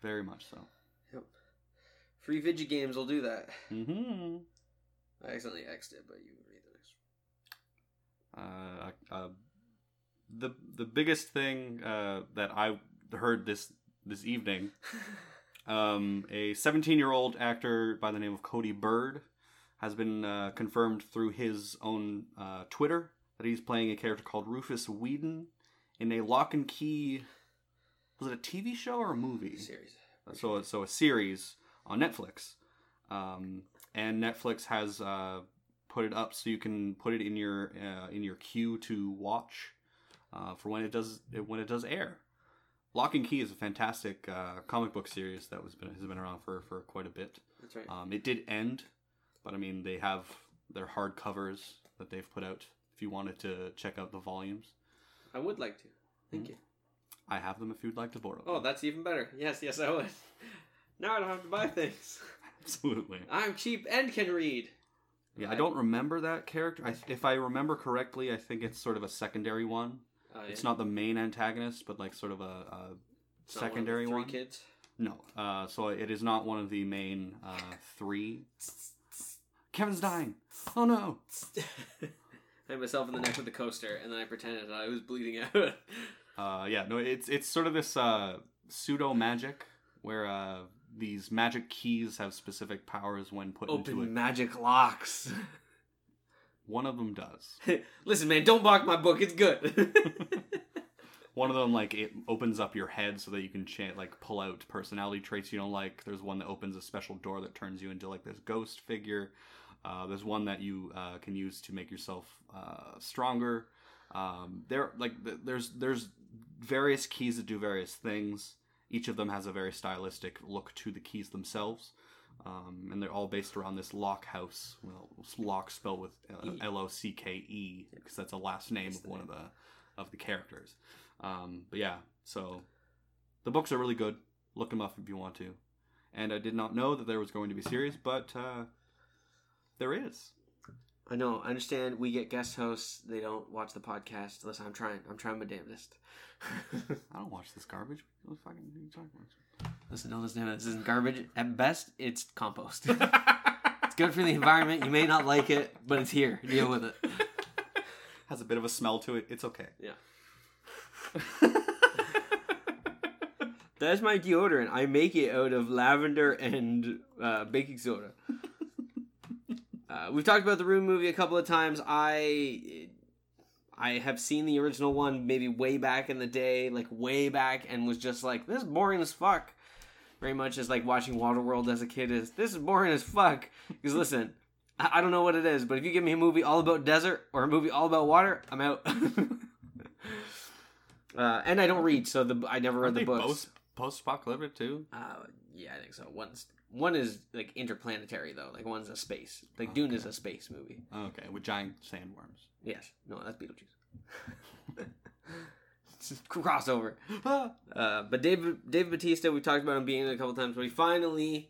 very much so. Free video games will do that. Mm-hmm. I accidentally X'd it, but you can read the next. Uh, uh, the the biggest thing uh, that I heard this this evening, um, a 17 year old actor by the name of Coby Bird has been uh, confirmed through his own uh, Twitter that he's playing a character called Rufus Whedon in a Locke and Key. Was it a TV show or a movie? Series. so so a series on Netflix, um, and Netflix has uh, put it up so you can put it in your uh, in your queue to watch uh, for when it does when it does air. Locke and Key is a fantastic uh, comic book series that was been has been around for for quite a bit. That's right. Um, it did end, but I mean they have their hard covers that they've put out. If you wanted to check out the volumes, I would like to. Thank you. I have them. If you'd like to borrow. them. Oh, that's even better. Yes, yes, I would. Now I don't have to buy things. absolutely. I'm cheap and can read. Yeah, I don't remember that character. I, if I remember correctly, I think it's sort of a secondary one. Yeah. It's not the main antagonist, but like sort of a, a It's not one of the secondary three one. kids. No, uh, so it is not one of the main uh, three. Kevin's dying. Oh no! I hit myself in the neck with the coaster, and then I pretended I was bleeding out. Uh, yeah, no, it's it's sort of this uh, pseudo magic where uh, these magic keys have specific powers when put into Open magic locks. One of them does. Listen, man, don't block my book. It's good. One of them like it opens up your head so that you can cha- like pull out personality traits you don't like. There's one that opens a special door that turns you into like this ghost figure. Uh, there's one that you uh, can use to make yourself uh, stronger. Um, there like th- there's there's various keys that do various things. Each of them has a very stylistic look to the keys themselves. Um, and they're all based around this lock house. Well, lock spelled with uh. L O C K E because that's a last name of one of the of the characters. Um, but yeah, so the books are really good. Look them up if you want to. And I did not know that there was going to be a series, but uh, there is. I know. I understand. We get guest hosts. They don't watch the podcast. Listen, I'm trying. I'm trying my damnedest. I don't watch this garbage. What the fucking are you talking about? Listen, don't listen to him. This isn't garbage. At best, it's compost. it's good for the environment. You may not like it, but it's here. Deal with it. Has a bit of a smell to it. It's okay. Yeah. That's my deodorant. I make it out of lavender and uh, baking soda. Uh, we've talked about the Room movie a couple of times. I I have seen the original one maybe way back in the day, like way back, and was just like, this is boring as fuck. Very much as like watching Waterworld as a kid is. This is boring as fuck. Because listen, I, I don't know what it is, but if you give me a movie all about desert or a movie all about water, I'm out. uh, and I don't read, so the I never read the books. both post-apocalyptic too? Uh, yeah, I think so. One's one is like interplanetary though. Like one's a space. Like Dune is a space movie. Okay, with giant sandworms. Yes. No, that's Beetlejuice. Crossover. Uh, but David David Batista, we talked about him being a couple times, but he finally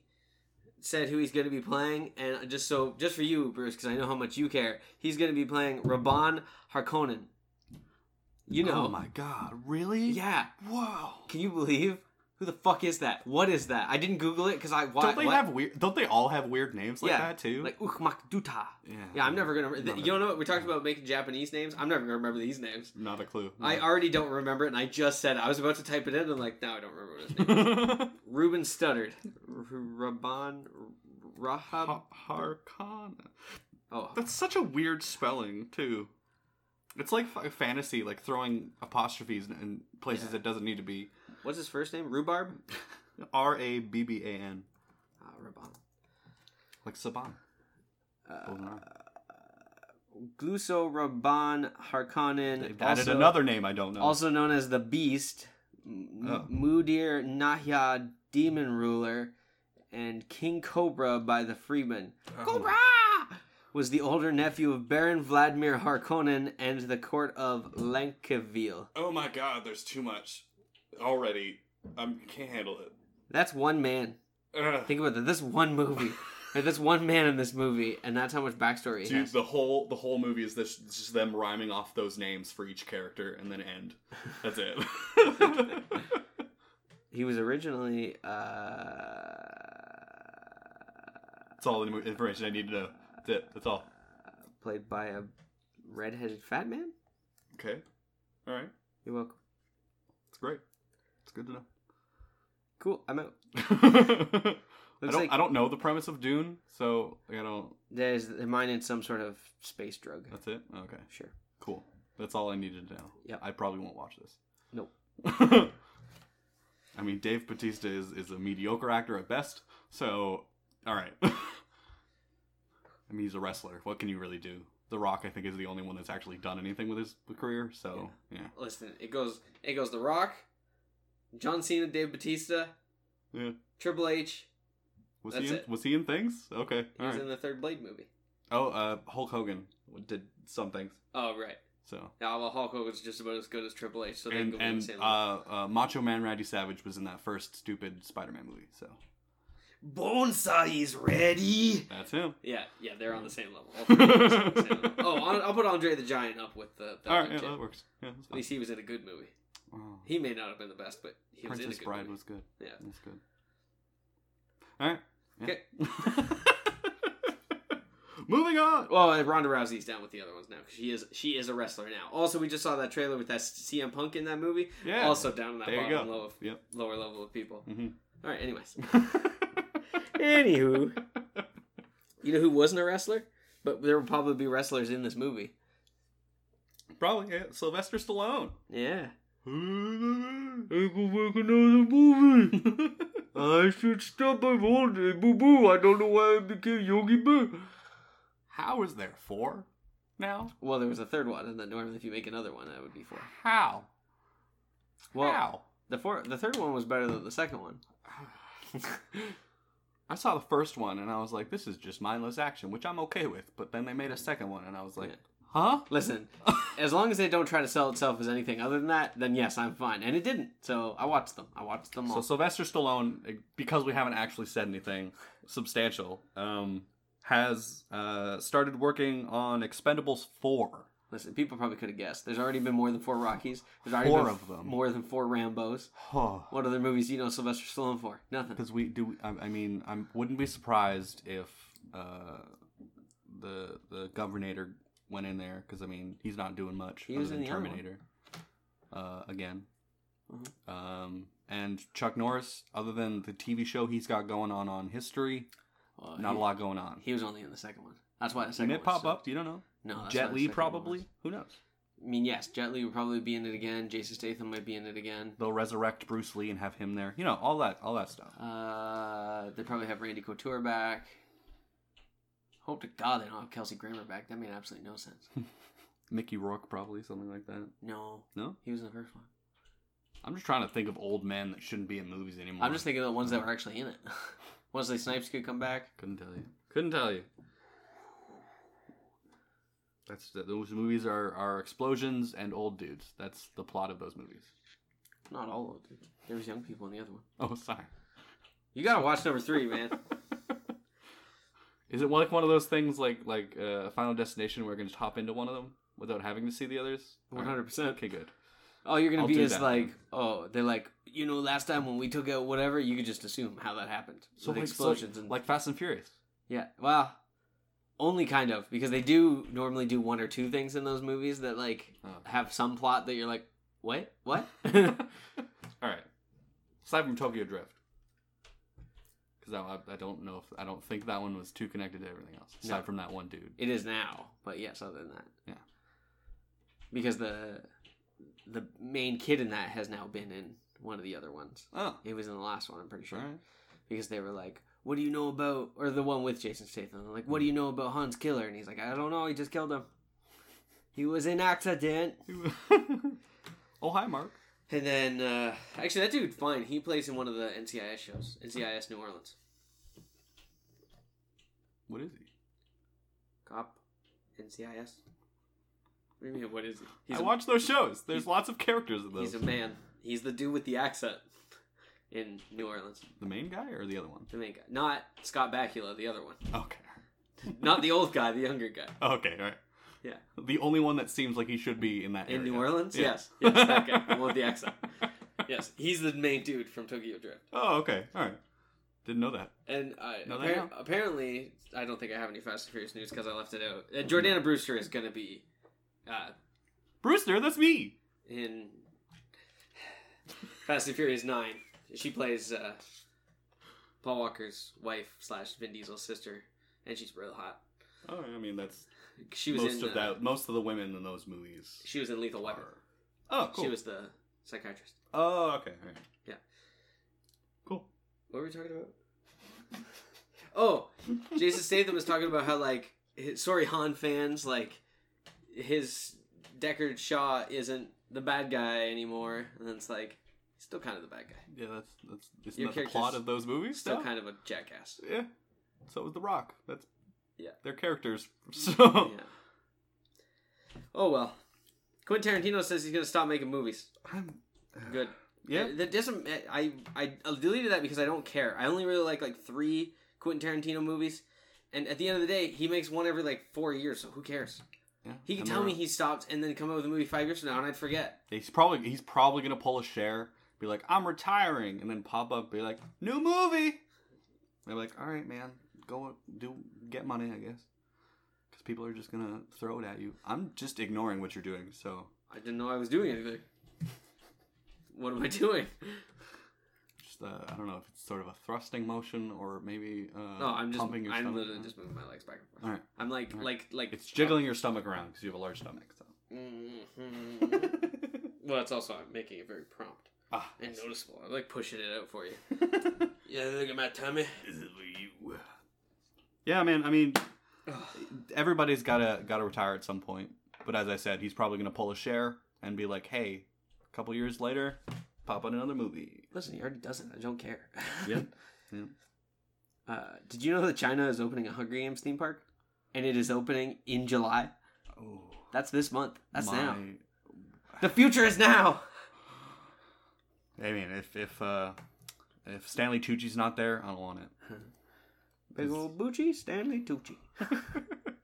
said who he's going to be playing, and just so just for you, Bruce, because I know how much you care, he's going to be playing Rabban Harkonnen. You know, Oh my god! Really? yeah. Whoa! Can you believe who the fuck is that? What is that? I didn't Google it because I why, Don't they what? have weird? Don't they all have weird names like Yeah, that too? like Ukmak Duta. yeah. Yeah, I'm never gonna. Re- Not a- you don't know what we talked about making Japanese names. I'm never gonna remember these names. Not a clue. I already don't remember it, and I just said it. I was about to type it in, and I'm like, no, I don't remember what his name. is. Ruben stuttered. Raban Rahab. Ha- Harkana. Oh, That's such a weird spelling too. It's like fantasy, like throwing apostrophes in places it doesn't need to be. What's his first name? Rhubarb. R a b b a n, Ah, Rabban. like Saban. Uh, Glossu Rabban Harkonnen. They've added also- another name I don't know. also known as the Beast, M- Oh. Mudir Nahya, Demon Ruler, and King Cobra by the Fremen. Oh. Cobra was the older nephew of Baron Vladimir Harkonnen and the court of Lankiveil. Oh my god, there's too much already. I can't handle it. That's one man. Think about that. This one movie. Like, That's one man in this movie, and that's how much backstory he Dude, has. the whole the whole movie is this just them rhyming off those names for each character and then end. That's it. He was originally uh, That's all the information I need to know. That's it. That's all. Played by a redheaded fat man. Okay. All right. You're welcome. It's great. Good to know. Cool. I'm out. I don't. like I don't know the premise of Dune, so I don't. there's they're mining some sort of space drug. That's it. Okay. Sure. Cool. That's all I needed to know. Yeah. I probably won't watch this. Nope. I mean, Dave Batista is, is a mediocre actor at best. So, all right. I mean, he's a wrestler. What can you really do? The Rock, I think, is the only one that's actually done anything with his career. So, yeah. Listen, it goes it goes The Rock, John Cena, Dave Batista, Yeah. Triple H. Was That's he in, it. was he in things? Okay. He was right. in the third Blade movie. Oh, uh, Hulk Hogan did some things. Oh right. So. Now well, Hulk Hogan's just about as good as Triple H, so they And, and the same level. uh, uh, Macho Man Randy Savage was in that first stupid Spider-Man movie. So Bonesaw's ready. that's him. Yeah, yeah, they're on the same level. All three of them are on the same level. Oh, I'll, put Andre the Giant up with the. All yeah, that works. Yeah, At least he was in a good movie. Oh. He may not have been the best, but he was in a Princess good Bride movie. was good. Yeah. That's good. All right. Okay. Moving on. Well, and Ronda Rousey's down with the other ones now because she is she is a wrestler now. Also, we just saw that trailer with that CM Punk in that movie. Yeah. Also down in that There you bottom go. low of, Yep. lower level of people. hmm All right. Anyways, anywho, you know who wasn't a wrestler, but there will probably be wrestlers in this movie. Probably yeah. Sylvester Stallone. Yeah. I can make another movie. I should stop my holiday. Boo boo. I don't know why I became Yogi Bear. How is there four now? Well, there was a third one, and then normally if you make another one, that would be four. How? Well, How? the four, the third one was better than the second one. I saw the first one and I was like, this is just mindless action, which I'm okay with. But then they made a second one and I was like, Yeah. Huh? Listen, as long as they don't try to sell itself as anything other than that, then yes, I'm fine. And it didn't, so I watched them. I watched them all. So Sylvester Stallone, because we haven't actually said anything substantial, um, has uh, started working on Expendables four. Listen, people probably could have guessed. There's already been more than four Rockies. There's already Four been of them. More than four Rambo's. What other movies do you know Sylvester Stallone for? Nothing. Because we do, I, I mean, I wouldn't be surprised if uh, the the Governator went in there. Because I mean, he's not doing much He other was in the other one. Terminator. Uh, again, Mhm. um, and Chuck Norris. Other than the TV show he's got going on on History, Well, not he, a lot going on. He was only in the second one. That's why the Didn't second it one pop sucked. up? Do you don't know? No, that's why Jet the Li second one probably. Who knows? I mean, yes, Jet Li would probably be in it again. Jason Statham might be in it again. They'll resurrect Bruce Lee and have him there. You know, all that, all that stuff. Uh, they probably have Randy Couture back. Hope to God they don't have Kelsey Grammer back. That made absolutely no sense. Mickey Rourke probably something like that. No, No, he was in the first one. I'm just trying to think of old men that shouldn't be in movies anymore. I'm just thinking of the ones that uh-huh. were actually in it. Wesley Snipes could come back. Couldn't tell you. Couldn't tell you. That's those movies are are explosions and old dudes. That's the plot of those movies. Not all of them. There was young people in the other one. Oh, sorry. You gotta watch number three, man. Is it like one of those things like like uh, Final Destination where I can just hop into one of them without having to see the others? One hundred percent. Okay, good. All you're gonna I'll be is that like, oh, they're like, you know, last time when we took out whatever, you could just assume how that happened. So like, explosions so, and like Fast and Furious. yeah, well, only kind of because they do normally do one or two things in those movies that like Oh. have some plot that you're like, what, what? All right. Aside from Tokyo Drift, because I, I don't know if I don't think that one was too connected to everything else. Aside No. from that one dude. It is now, but yes, other than that, Yeah. because the the main kid in that has now been in one of the other ones. Oh, He was in the last one, I'm pretty sure, all right. because they were like, "What do you know about?" Or the one with Jason Statham. They're like, "What do you know about Han's Killer?" And he's like, "I don't know. He just killed him. He was in accident." oh, hi, Mark. And then, uh, actually, that dude, fine. He plays in one of the NCIS shows, NCIS New Orleans. What is he? Cop, NCIS. What do you mean? What is he? He's I a- watch those shows. There's lots of characters in those. He's a man. He's the dude with the accent in New Orleans. The main guy or the other one? The main guy, not Scott Bakula, the other one. Okay. Not the old guy, the younger guy. Okay, all right. Yeah. The only one that seems like he should be in that In area. New Orleans? Yeah. Yes. Yes, that guy. The one with the accent. Yes. He's the main dude from Tokyo Drift. Oh, okay. All right. Didn't know that. And uh, No, appar- they don't. apparently, I don't think I have any Fast and Furious news because I left it out. Uh, Jordana Brewster is going to be uh, Brewster, that's me. in Fast and Furious Nine. She plays uh, Paul Walker's wife slash Vin Diesel's sister, and she's real hot. Oh, I mean that's She was most in of uh, that. Most of the women in those movies. She was in Lethal Weapon. are- Oh, cool. She was the psychiatrist. Oh, okay. right. Yeah. Cool. What were we talking about? Oh, Jason Statham was talking about how like his, sorry Han fans like his Deckard Shaw isn't the bad guy anymore, and it's like he's still kind of the bad guy, Yeah, that's that's isn't Your that the plot of those movies? still No? kind of a jackass. Yeah. So was The Rock. That's Yeah. Their characters. So Yeah. Oh well. Quentin Tarantino says he's gonna stop making movies. I'm Good. yeah. That doesn't. Eh, I I I deleted that because I don't care. I only really like like three Quentin Tarantino movies, and at the end of the day, he makes one every like four years. So who cares? yeah. He can tell me he stopped and then come out with a movie five years from now, and I'd forget. He's probably he's probably gonna pull a Cher, be like, I'm retiring, and then pop up, be like, new movie. They're like, all right, man, go do get money, I guess, because people are just gonna throw it at you. I'm just ignoring what you're doing, so I didn't know I was doing anything. What am I doing? just uh, I don't know if it's sort of a thrusting motion or maybe uh, No, I'm just. pumping your I'm stomach. literally just moving my legs back and forth. All right, I'm like All right. like like it's jiggling your stomach around because you have a large stomach. So. Mhm. well, it's also I'm making it very prompt ah, and noticeable. I'm like pushing it out for you. Yeah, look at my tummy. Is it for you? Yeah, man. I mean, everybody's gotta gotta retire at some point. But as I said, he's probably gonna pull a Cher and be like, "Hey, a couple years later, pop on another movie." Listen, he already does it. I don't care. Yeah. Yeah. Uh, did you know that China is opening a Hunger Games theme park, and it is opening in July? Oh, That's this month. That's my- now. The future is now. I mean, if if uh, if Stanley Tucci's not there, I don't want it. Big old Bucci, Stanley Tucci.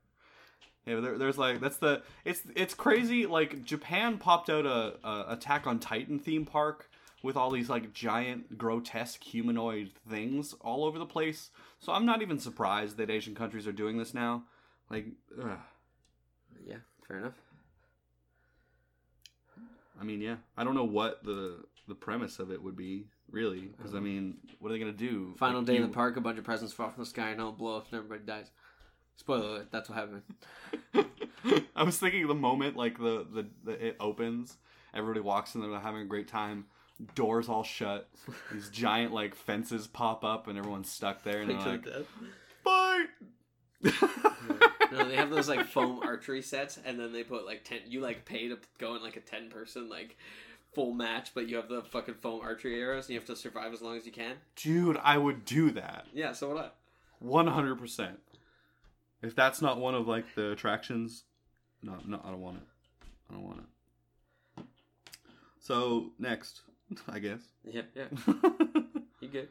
Yeah, but there, there's like that's the it's it's crazy. Like Japan popped out a, a Attack on Titan theme park with all these like giant grotesque humanoid things all over the place. So I'm not even surprised that Asian countries are doing this now. Like, ugh. Yeah, fair enough. I mean, yeah, I don't know what the the premise of it would be really, because I mean, what are they gonna do? Final Like, day in the park, a bunch of presents fall from the sky and all blow up and everybody dies. Spoiler alert, that's what happened. I was thinking the moment like the, the, the it opens, everybody walks in, there, they're having a great time. Doors all shut. These giant like fences pop up, and everyone's stuck there. And they're like, "Fight!" no, they have those like foam archery sets, and then they put like ten. You like pay to go in like a ten person like full match, but you have the fucking foam archery arrows, and you have to survive as long as you can. Dude, I would do that. Yeah, so would I. One hundred percent. If that's not one of like the attractions, no, no, I don't want it. I don't want it. So next, I guess. Yeah, yeah, you good?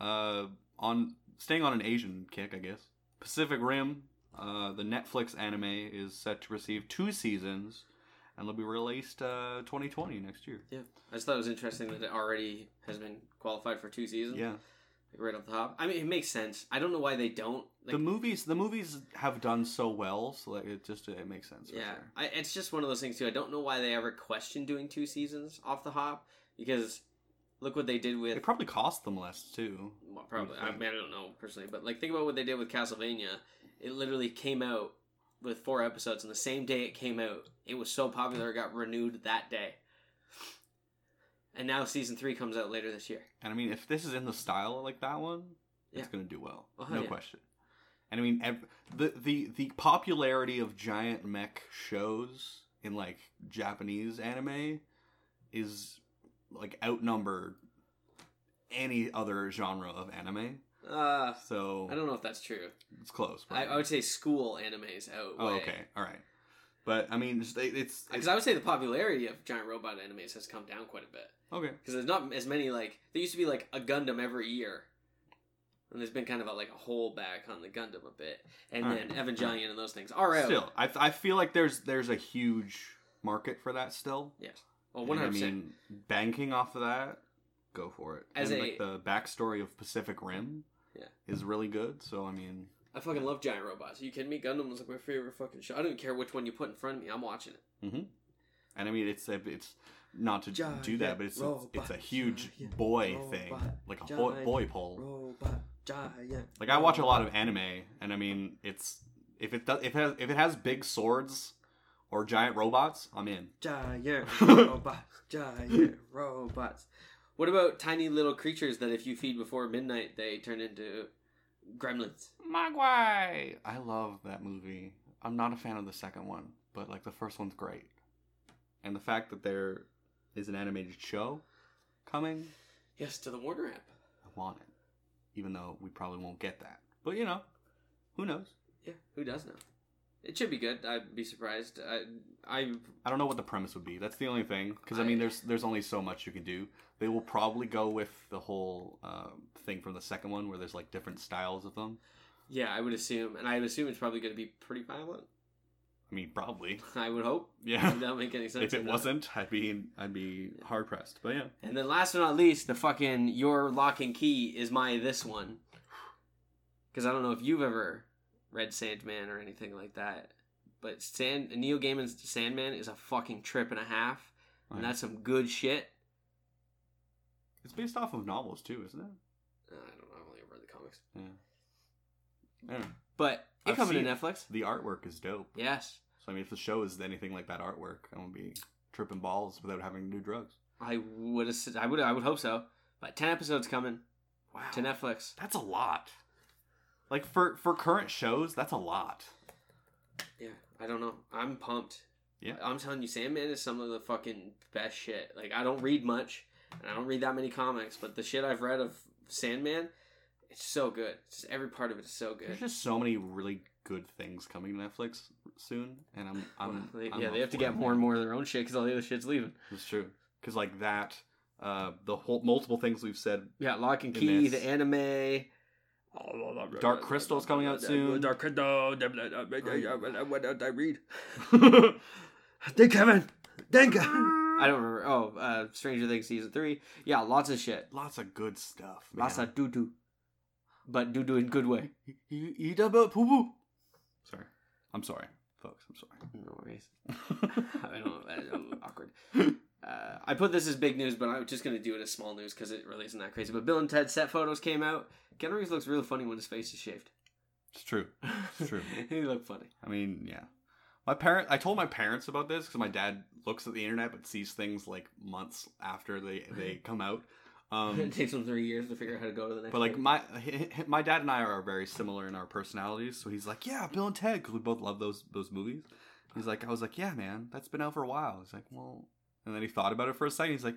uh, on staying on an Asian kick, I guess. Pacific Rim, uh, the Netflix anime is set to receive two seasons, and they'll be released uh, 2020 next year. Yeah, I just thought it was interesting that it already has been qualified for two seasons. Yeah, right off the top. I mean, it makes sense. I don't know why they don't. Like, the movies the movies have done so well, so like it just it makes sense. Yeah, sure. I, it's just one of those things too. I don't know why they ever questioned doing two seasons off the hop because look what they did with. It probably cost them less too. well, probably. would I mean, I don't know personally, but like think about what they did with Castlevania. It literally came out with four episodes, and the same day it came out, it was so popular it got renewed that day. And now season three comes out later this year. And I mean, if this is in the style like that one, it's gonna do well, Oh, no yeah. question. And I mean, ev- the the the popularity of giant mech shows in like Japanese anime is like outnumbered any other genre of anime. Uh, So I don't know if that's true. it's close. I, I would say school animes out. oh, okay, all right. But I mean, it's it's, Because I would say the popularity of giant robot animes has come down quite a bit. okay. because there's not as many like there used to be like a Gundam every year, and there's been kind of a, like a hole back on the Gundam a bit, and Alright. then Evangelion and those things are out. Still, I I feel like there's there's a huge market for that still. yes, well, I hundred percent. mean, banking off of that, go for it. As and a- like the backstory of Pacific Rim, Yeah. is really good. So I mean, I fucking love giant robots. Are you kidding me? Gundam was like my favorite fucking show. I don't care which one you put in front of me. I'm watching it. mm-hmm. and I mean it's a, it's not to Giant do that, but it's a, it's a robot, huge giant boy robot, thing, like a boy, giant boy pole. Robot giant. Like I watch a lot of anime, and I mean it's if it does if it has, if it has big swords or giant robots, I'm in. giant robots. Giant robots. What about tiny little creatures that if you feed before midnight they turn into gremlins? Mogwai. I love that movie. I'm not a fan of the second one, but like the first one's great. And the fact that there is an animated show coming, Yes, to the Warner app. I want it. Even though we probably won't get that. But you know, who knows? Yeah, who does know? It should be good. I'd be surprised. I, I I don't know what the premise would be. That's the only thing. Because I mean, there's there's only so much you can do. They will probably go with the whole uh, thing from the second one, where there's like different styles of them. yeah, I would assume, and I would assume it's probably going to be pretty violent. I mean, probably. I would hope. Yeah. That don't make any sense. if it wasn't, I'd be I'd be hard pressed. But yeah. And then last but not least, the fucking your Locke and Key is my this one. Because I don't know if you've ever read Sandman or anything like that, but Sand Neil Gaiman's Sandman is a fucking trip and a half, and Right. that's some good shit. It's based off of novels too, isn't it? Uh, I don't know. I've only read the comics, Yeah. Yeah. but it I've coming to. Netflix. The artwork is dope. Yes, So I mean, if the show is anything like that artwork, I'm gonna be tripping balls without having to do drugs. I would. I would. I would hope so. But ten episodes coming Wow. to Netflix. That's a lot. Like for for current shows, that's a lot. Yeah, I don't know. I'm pumped. Yeah. I'm telling you, Sandman is some of the fucking best shit. Like, I don't read much, and I don't read that many comics, but the shit I've read of Sandman, it's so good. It's just every part of it is so good. There's just so many really good things coming to Netflix soon, and I'm I'm, Well, they- I'm yeah, they have to get more and more of their own shit because all the other shit's leaving. It's true because like that, uh, the whole multiple things we've said. Yeah, Locke and Key, this. the anime. Dark Crystal's coming out soon. Dark Crystal. What did I read? Thank Kevin. Thank I don't remember. Oh, uh, Stranger Things season three. Yeah, lots of shit. Lots of good stuff. Lots of doo doo, but doo doo in good way. You eat about poo poo. Sorry, I'm sorry, folks. I'm sorry. No worries. I don't. I don't awkward. Uh, I put this as big news, but I'm just gonna do it as small news because it really isn't that crazy. But Bill and Ted set photos came out. Keanu Reeves looks really funny when his face is shaved. It's true. It's true. he looked funny. I mean, yeah. My parent, I told my parents about this because my dad looks at the internet but sees things like months after they they come out. Um, it takes him three years to figure out how to go to the next. but like my my dad and I are very similar in our personalities, so he's like, yeah, Bill and Ted, because we both love those those movies. He's like, I was like, yeah, man, that's been out for a while. He's like, well, and then he thought about it for a second. He's like,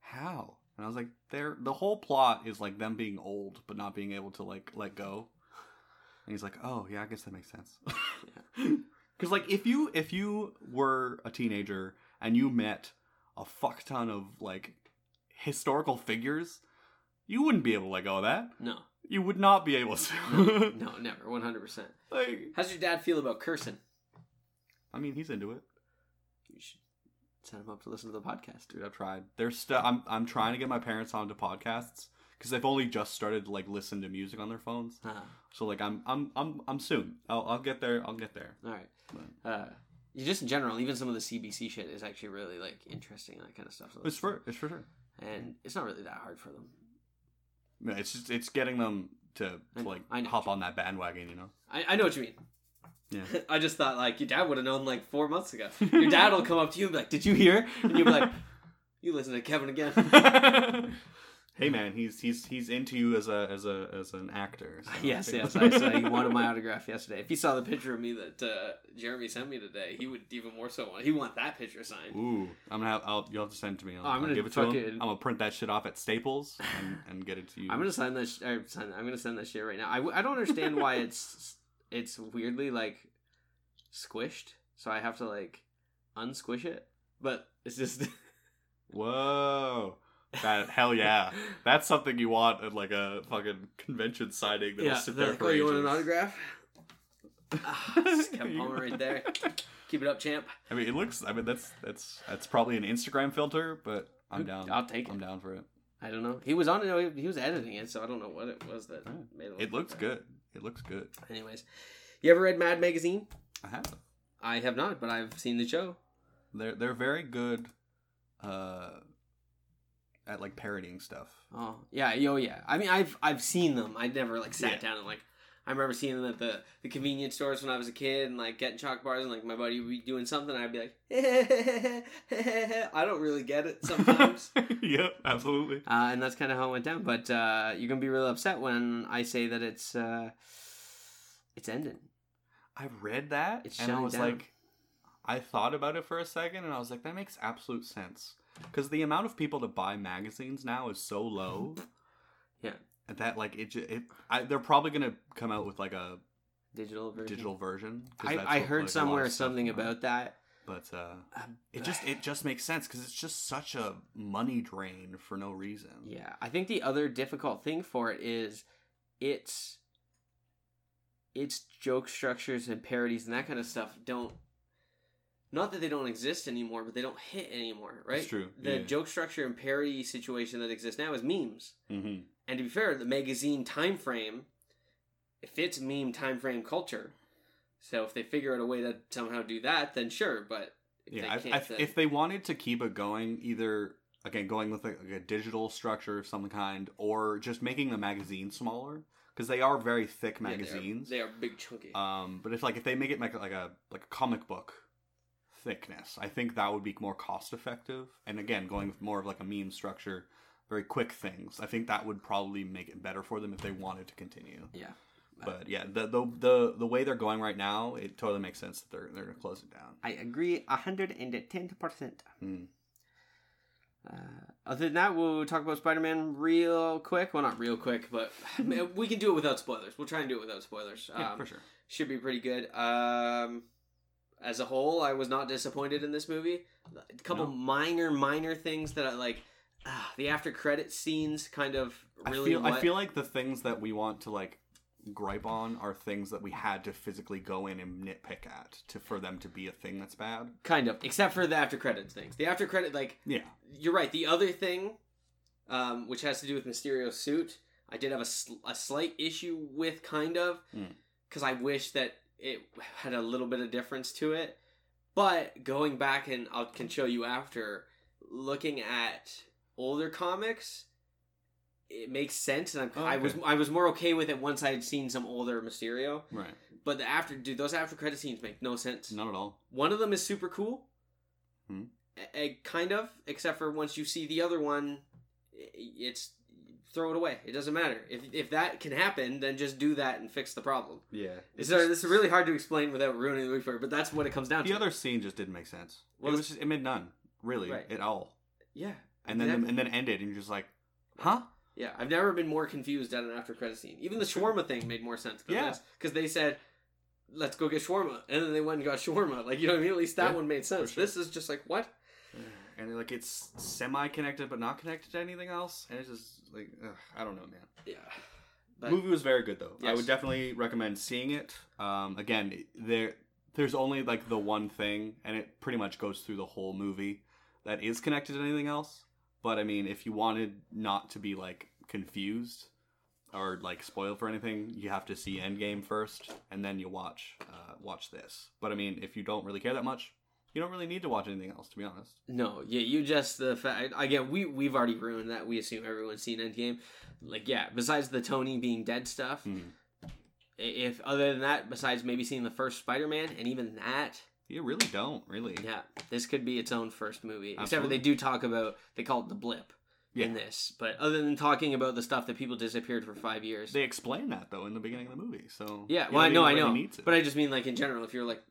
how? And I was like, they're the whole plot is like them being old but not being able to like let go. And he's like, oh yeah, I guess that makes sense. Because like if you if you were a teenager and you met a fuck ton of like historical figures, you wouldn't be able to let go of that. no, You would not be able to. no, never, one hundred percent. like, How's your dad feel about cursing? I mean, he's into it, You should set them up to listen to the podcast. dude. I've tried. There's still. I'm I'm trying to get my parents onto podcasts because they've only just started to like listen to music on their phones. Ah, So like I'm I'm I'm I'm soon. I'll I'll get there. I'll get there. all right. But Uh, just in general, even some of the CBC shit is actually really like interesting, and that kind of stuff. to it's for it's for sure. and it's not really that hard for them. Yeah, it's just it's getting them to, to like hop on that bandwagon. You know. I, I know what you mean. Yeah. I just thought like your dad would have known like four months ago. Your dad will come up to you and be like, "Did you hear?" And you'll be like, "You listen to Kevin again." hey man, he's he's he's into you as a as a as an actor. so- yes, yes. I saw he wanted my autograph yesterday. If he saw the picture of me that uh, Jeremy sent me today, he would even more so want. He want that picture signed. Ooh, I'm gonna have. I'll, you'll have to send it to me. I'll, Oh, I'm gonna give it to him. fucking- I'm gonna print that shit off at Staples and, and get it to you. I'm gonna sign that. Sh- I'm gonna send that shit right now. I, w- I don't understand why it's it's weirdly like squished, so I have to like unsquish it. But it's just Whoa, that hell yeah, that's something you want at like a fucking convention signing. That'll yeah. sit there like, for oh, you want an autograph? Ah, Palmer right there. Keep it up, champ. I mean, it looks. I mean, that's that's that's probably an Instagram filter, but I'm down. I'll take it. I'm down for it. I don't know. He was on it. He was editing it, so I don't know what it was that Oh. made it. Look It looks good. It looks good. Anyways, you ever read Mad Magazine? I have. I have not, but I've seen the show. They're they're very good uh at like parodying stuff. Oh yeah, yo yeah. I mean, I've I've seen them. I never like sat Yeah. down and like. I remember seeing them at the, the convenience stores when I was a kid and like getting chalk bars and like my buddy would be doing something. I'd be like, I don't really get it sometimes. yep, absolutely. uh, and that's kind of how it went down. But uh, you're gonna be really upset when I say that it's uh, it's ending. I read that It's and I was down. like I thought about it for a second and I was like that makes absolute sense. Cuz the amount of people that buy magazines now is so low. Yeah. That like it, it I, they're probably going to come out with like a Digital version. digital version. 'cause I, that's I what, heard like, somewhere something come out. about that. but uh Um, it just it just makes sense cuz it's just such a money drain for no reason. Yeah, I think the other difficult thing for it is its its joke structures and parodies and that kind of stuff don't not that they don't exist anymore, but they don't hit anymore, right? It's true, The yeah. joke structure and parody situation that exists now is memes. Mhm. And to be fair, the magazine time frame it fits meme time frame culture. So if they figure out a way to somehow do that, then sure. But if Yeah, they I, can't, I, then- if they wanted to keep it going, either again going with like, a digital structure of some kind, or just making the magazine smaller because they are very thick Yeah, they are- magazines. they are, big chunky. Um, but if like if they make it like like a like a comic book thickness, I think that would be more cost effective. And again, going with more of like a meme structure, very quick things. I think that would probably make it better for them if they wanted to continue. yeah. But yeah, the the the, the way they're going right now, it totally makes sense that they're they're gonna close it down. I agree 110%. Hmm. Uh, other than that, we'll talk about Spider Man real quick. Well, not real quick, but we can do it without spoilers. We'll try and do it without spoilers. Yeah, Um, for sure. Should be pretty good. Um, as a whole, I was not disappointed in this movie. A couple No. minor, minor things that I like. ah, the after credit scenes kind of really. I feel I feel like the things that we want to like gripe on are things that we had to physically go in and nitpick at to for them to be a thing that's bad. kind of, except for the after credits things. The after credit, like Yeah. you're right. The other thing, um, which has to do with Mysterio's suit, I did have a, sl- a slight issue with, kind of, Mm. because I wish that it had a little bit of difference to it. But going back and I can show you after, looking at older comics, it makes sense, and I'm, Oh, I was I was more okay with it once I had seen some older Mysterio. Right. But the after, dude, those after credit scenes make no sense. Not at all. One of them is super cool. Hmm. A- a- kind of, except for once you see the other one, it's throw it away. It doesn't matter. If if that can happen, then just do that and fix the problem. Yeah. It's uh, sorry, this is really hard to explain without ruining the movie for but that's what it comes down The to. The other scene just didn't make sense. Well, it was just, it made none really Right. at all. yeah, And then exactly. and then ended and you're just like, huh? yeah. I've never been more confused at an after credit scene. Even the shawarma thing made more sense. Than Yeah. because they said. Let's go get shawarma, and then they went and got shawarma. Like you know what I mean? At least that Yeah, one made sense. sure. This is just like what? And like it's semi connected but not connected to anything else. And it's just like ugh, I don't know, man. Yeah, The movie was very good though. I would definitely recommend seeing it. Um, again, there there's only like the one thing, and it pretty much goes through the whole movie that is connected to anything else. But I mean, if you wanted not to be like confused or like spoiled for anything, you have to see Endgame first, and then you watch uh, watch this. But I mean, if you don't really care that much, you don't really need to watch anything else, to be honest. No, yeah, you just the fact again. We we've already ruined that. We assume everyone's seen Endgame. Like, yeah. Besides the Tony being dead stuff, hmm. i- if other than that, besides maybe seeing the first Spider-Man, and even that, You really don't really. yeah, this could be its own first movie. Except for they do talk about they call it the blip Yeah. in this. But other than talking about the stuff that people disappeared for five years, They explain that though in the beginning of the movie. So yeah. Well, I know, I know, really need to. but I just mean like in general. If you're like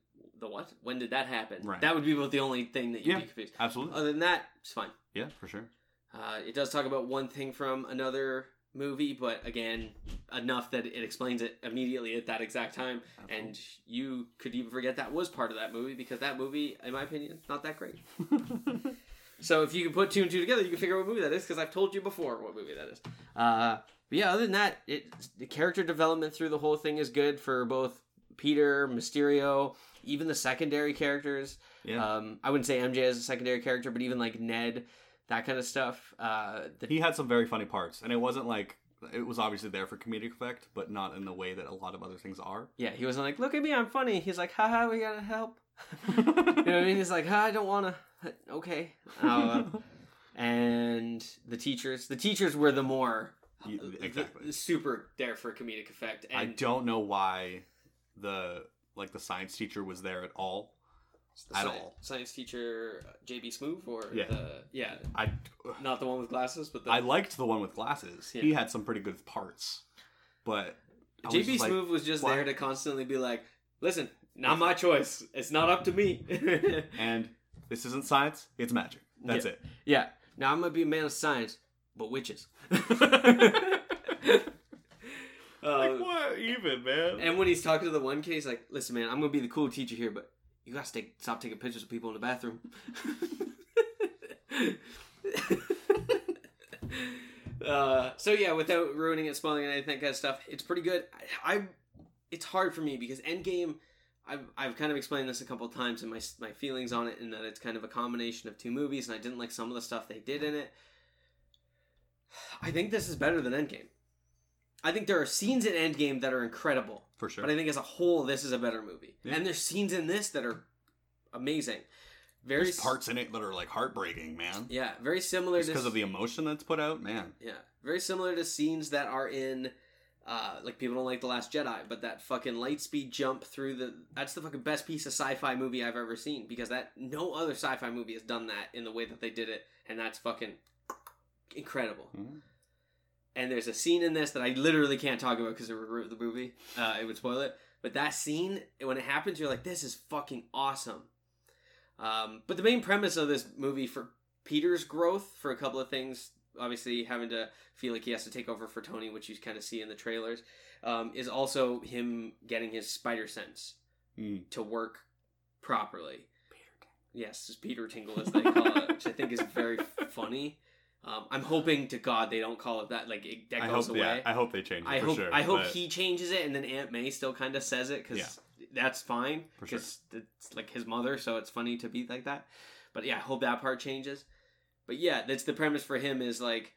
the what? When did that happen? Right. That would be about the only thing that you'd Yeah. be confused. absolutely. Other than that, it's fine. yeah, for sure. Uh, it does talk about one thing from another movie, but again, enough that it explains it immediately at that exact time. And you could even forget that was part of that movie because that movie, in my opinion, not that great. So if you can put two and two together, you can figure out what movie that is because I've told you before what movie that is. Uh, but yeah, other than that, it the character development through the whole thing is good for both Peter, Mysterio, even the secondary characters. yeah. Um, I wouldn't say MJ as a secondary character, but even like Ned, that kind of stuff. Uh, the, He had some very funny parts, and it wasn't like it was obviously there for comedic effect, but not in the way that a lot of other things are. yeah, he wasn't like, look at me, I'm funny. He's like, haha, we gotta help. you know what I mean? He's like, "Huh, I don't wanna. Okay. Uh, and the teachers, the teachers were the more You- the- exactly. the super there for comedic effect. And I don't know why the like the science teacher was there at all. at sci- all. Science teacher uh, JB Smoove or Yeah. the yeah, I not the one with glasses, but the I liked the one with glasses. Yeah. He had some pretty good parts, but I was JB just like, Smoove was just why- there to constantly be like, "Listen, not my choice. It's not up to me." and this isn't science; it's magic. That's Yeah. it. yeah. Now I'm gonna be a man of science, but witches. Uh, what even, man? and when he's talking to the one kid, he's like, "Listen, man, I'm gonna be the cool teacher here, but you gotta stop taking pictures of people in the bathroom." uh, so yeah, without ruining it, spoiling anything, that kind of stuff, it's pretty good. I, I, it's hard for me because Endgame. I've, I've kind of explained this a couple times in my my feelings on it, and that it's kind of a combination of two movies, and I didn't like some of the stuff they did in it. I think this is better than Endgame. I think there are scenes in Endgame that are incredible, For sure. but I think as a whole, this is a better movie. Yeah. And there's scenes in this that are amazing. Very There's parts in it that are like heartbreaking, man. yeah, very similar Just to because of the emotion that's put out, man. yeah, very similar to scenes that are in. Uh, like people don't like the Last Jedi, but that fucking lightspeed jump through the that's the fucking best piece of sci-fi movie I've ever seen because that no other sci-fi movie has done that in the way that they did it, and that's fucking incredible. Mhm. And there's a scene in this that I literally can't talk about because it would ruin the movie. Uh, it would spoil it. But that scene, when it happens, you're like, this is fucking awesome. Um, but the main premise of this movie for Peter's growth, for a couple of things, obviously having to feel like he has to take over for Tony, which you kind of see in the trailers, um, is also him getting his spider sense Mm. to work properly. Yes, it's Peter Tingle as they call it, which I think is very funny. Um, I'm hoping to God they don't call it that. Like it, that I goes hope, away. yeah, I hope they change it I for hope sure. I hope but- he changes it, and then Aunt May still kind of says it because Yeah. that's fine For sure. because it's like his mother, so it's funny to be like that. But yeah, I hope that part changes. But yeah, that's the premise for him is like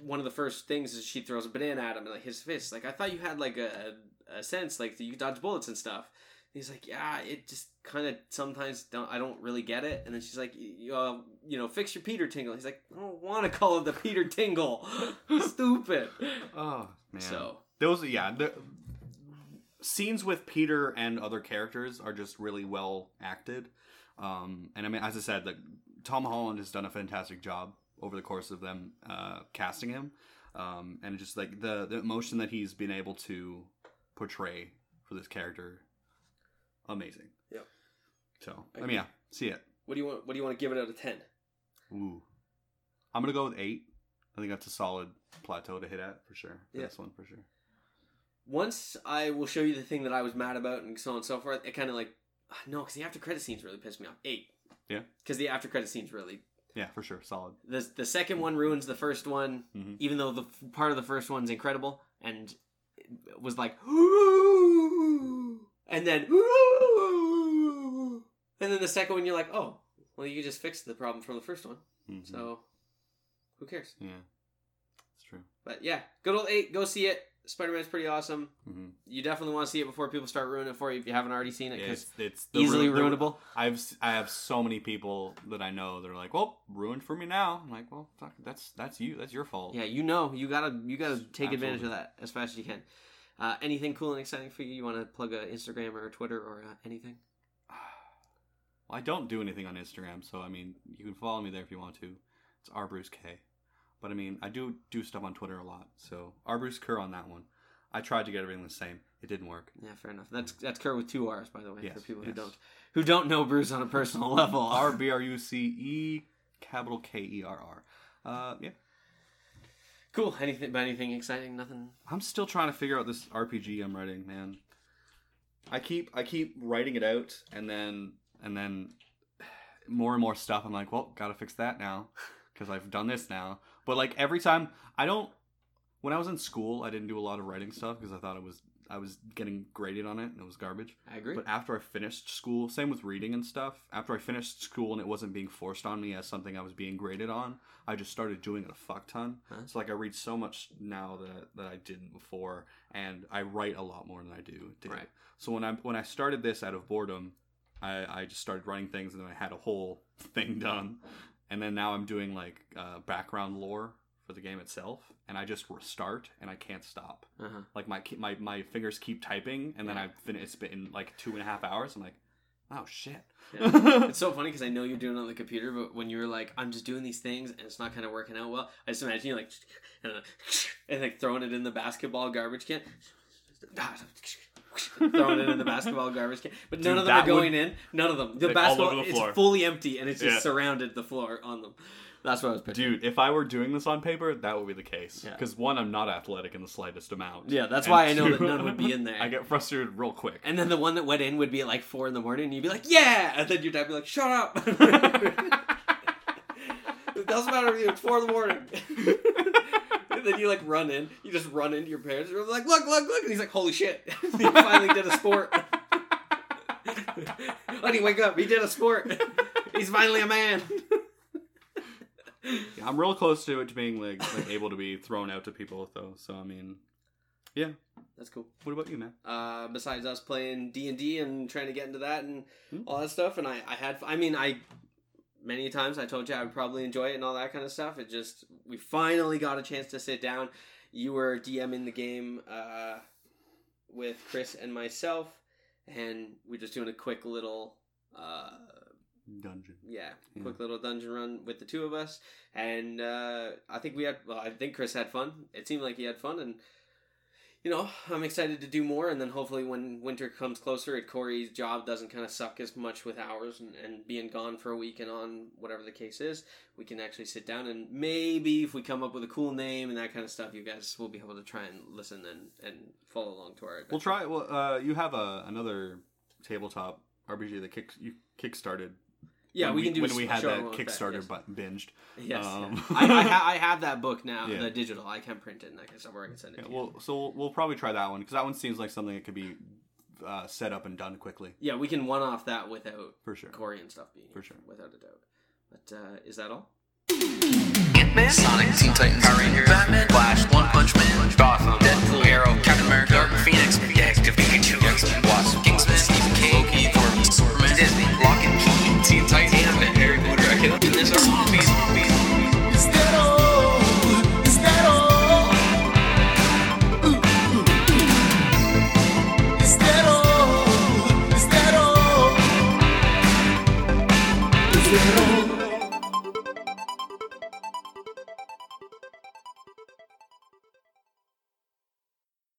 one of the first things is she throws a banana at him and like his fist. Like I thought you had like a, a sense like you dodge bullets and stuff. He's like, yeah, it just kind of sometimes don't I don't really get it. And then she's like, you, uh, you know, fix your Peter Tingle. He's like, I don't want to call it the Peter Tingle. Stupid. Oh man. So those, yeah, the scenes with Peter and other characters are just really well acted. Um, and I mean, as I said, like Tom Holland has done a fantastic job over the course of them uh, casting him, um, and just like the the emotion that he's been able to portray for this character, amazing. Yep. So I I mean, yeah, see it. what do you want? What do you want to give it out of ten? Ooh, I'm gonna go with eight. I think that's a solid plateau to hit at for sure. For Yeah. This one for sure. Once I will show you the thing that I was mad about and so on and so forth. It kind of like no, because the after credit scenes really pissed me off. Eight. Yeah. Because the after credit scenes really Yeah, for sure, solid. the the second one ruins the first one, Mhm. even though the f- part of the first one's incredible and was like and then and then the second one you're like oh well you just fixed the problem from the first one Mhm. so who cares yeah, it's true. but yeah good old eight go see it Spider-Man's pretty awesome hmm you definitely want to see it before people start ruining it for you if you haven't already seen it Yeah, because it's, easily ru- ruinable I've I have so many people that I know that are like, well, ruined for me now. I'm like, well, fuck, that's that's you. That's your fault. Yeah, you know, you gotta you gotta take advantage of that as fast as you can. Uh, anything cool and exciting for you? You want to plug a Instagram or a Twitter or uh, anything? Well, I don't do anything on Instagram, so I mean, you can follow me there if you want to. It's R Bruce K. But I mean, I do do stuff on Twitter a lot, so R Bruce Kerr on that one. I tried to get everything the same. It didn't work. Yeah, fair enough. That's that's Kerr with two R's, by the way, Yes, for people who don't who don't know Bruce on a personal level. R B R U C E capital K E R R. Uh, yeah. Cool. Anything? But anything exciting? Nothing. I'm still trying to figure out this RPG I'm writing, man. I keep I keep writing it out and then and then more and more stuff I'm like, well, got to fix that now cuz I've done this now. But like every time I don't when I was in school, I didn't do a lot of writing stuff because I thought it was I was getting graded on it and it was garbage. I agree. But after I finished school, same with reading and stuff. After I finished school and it wasn't being forced on me as something I was being graded on, I just started doing it a fuck ton. Huh? So like I read so much now that that I didn't before, and I write a lot more than I do. Did. Right. So when I when I started this out of boredom, I I just started writing things and then I had a whole thing done, and then now I'm doing like uh, background lore for the game itself, and I just restart and I can't stop. uh-huh. Like my my my fingers keep typing, and then Yeah. I finish. It's been like two and a half hours. I'm like, oh shit. Yeah. it's so funny because I know you're doing it on the computer, but when you're like, I'm just doing these things and it's not kind of working out well, I just imagine you like, and like throwing it in the basketball garbage can. throwing it in the basketball garbage can, but none Dude, of them are that would- going in. None of them. The Like, basketball the is fully empty and it's just Yeah. surrounded the floor on them. That's what I was picturing. Dude, if I were doing this on paper, that would be the case. Yeah. Because one, I'm not athletic in the slightest amount. Yeah, that's And why I know that two, none would be in there. I get frustrated real quick. And then the one that went in would be at like four in the morning, and you'd be like, "Yeah!" And then your dad would be like, "Shut up!" it doesn't matter if you it's four in the morning. And then you like run in, you just run into your parents' room, like, "Look, look, look!" And he's like, "Holy shit!" he finally did a sport. Honey, wake up! He did a sport. He's finally a man. Yeah, I'm real close to it to being like like able to be thrown out to people though. So I mean, yeah. That's cool. What about you, man? uh, besides us playing D and D and trying to get into that and Hmm. all that stuff. And I, I had, I mean, I many times I told you I would probably enjoy it and all that kind of stuff. It just we finally got a chance to sit down. You were DMing the game uh, with Chris and myself, and we're just doing a quick little. Uh, Dungeon. yeah, Yeah. quick little dungeon run with the two of us, and uh, I think we had. Well, I think Chris had fun. It seemed like he had fun, and you know, I'm excited to do more. And then hopefully, when winter comes closer, and Corey's job doesn't kind of suck as much with hours and, and being gone for a week and on whatever the case is, we can actually sit down and maybe if we come up with a cool name and that kind of stuff, you guys will be able to try and listen and and follow along to our. Adventure. We'll try. Well, uh, you have a another tabletop RPG that kick you kickstarted. Yeah, we, we, can do when we had that Kickstarter that, yes. button binged. Yes, um, yeah. I, I, ha- I, have that book now, yeah. the digital. I can print it and I can somewhere I can send it. Yeah, to well, you. so we'll, we'll probably try that one because that one seems like something that could be uh, set up and done quickly. Yeah, we can one off that without for sure Corey and stuff being for sure without a doubt. But uh, is that all? Man. Sonic, Teen uh, Titans, Power Rangers, Batman, Flash, One Punch Man, Gotham, Deadpool, Arrow, Captain America, Dark Phoenix, Detective Pikachu, Wasp,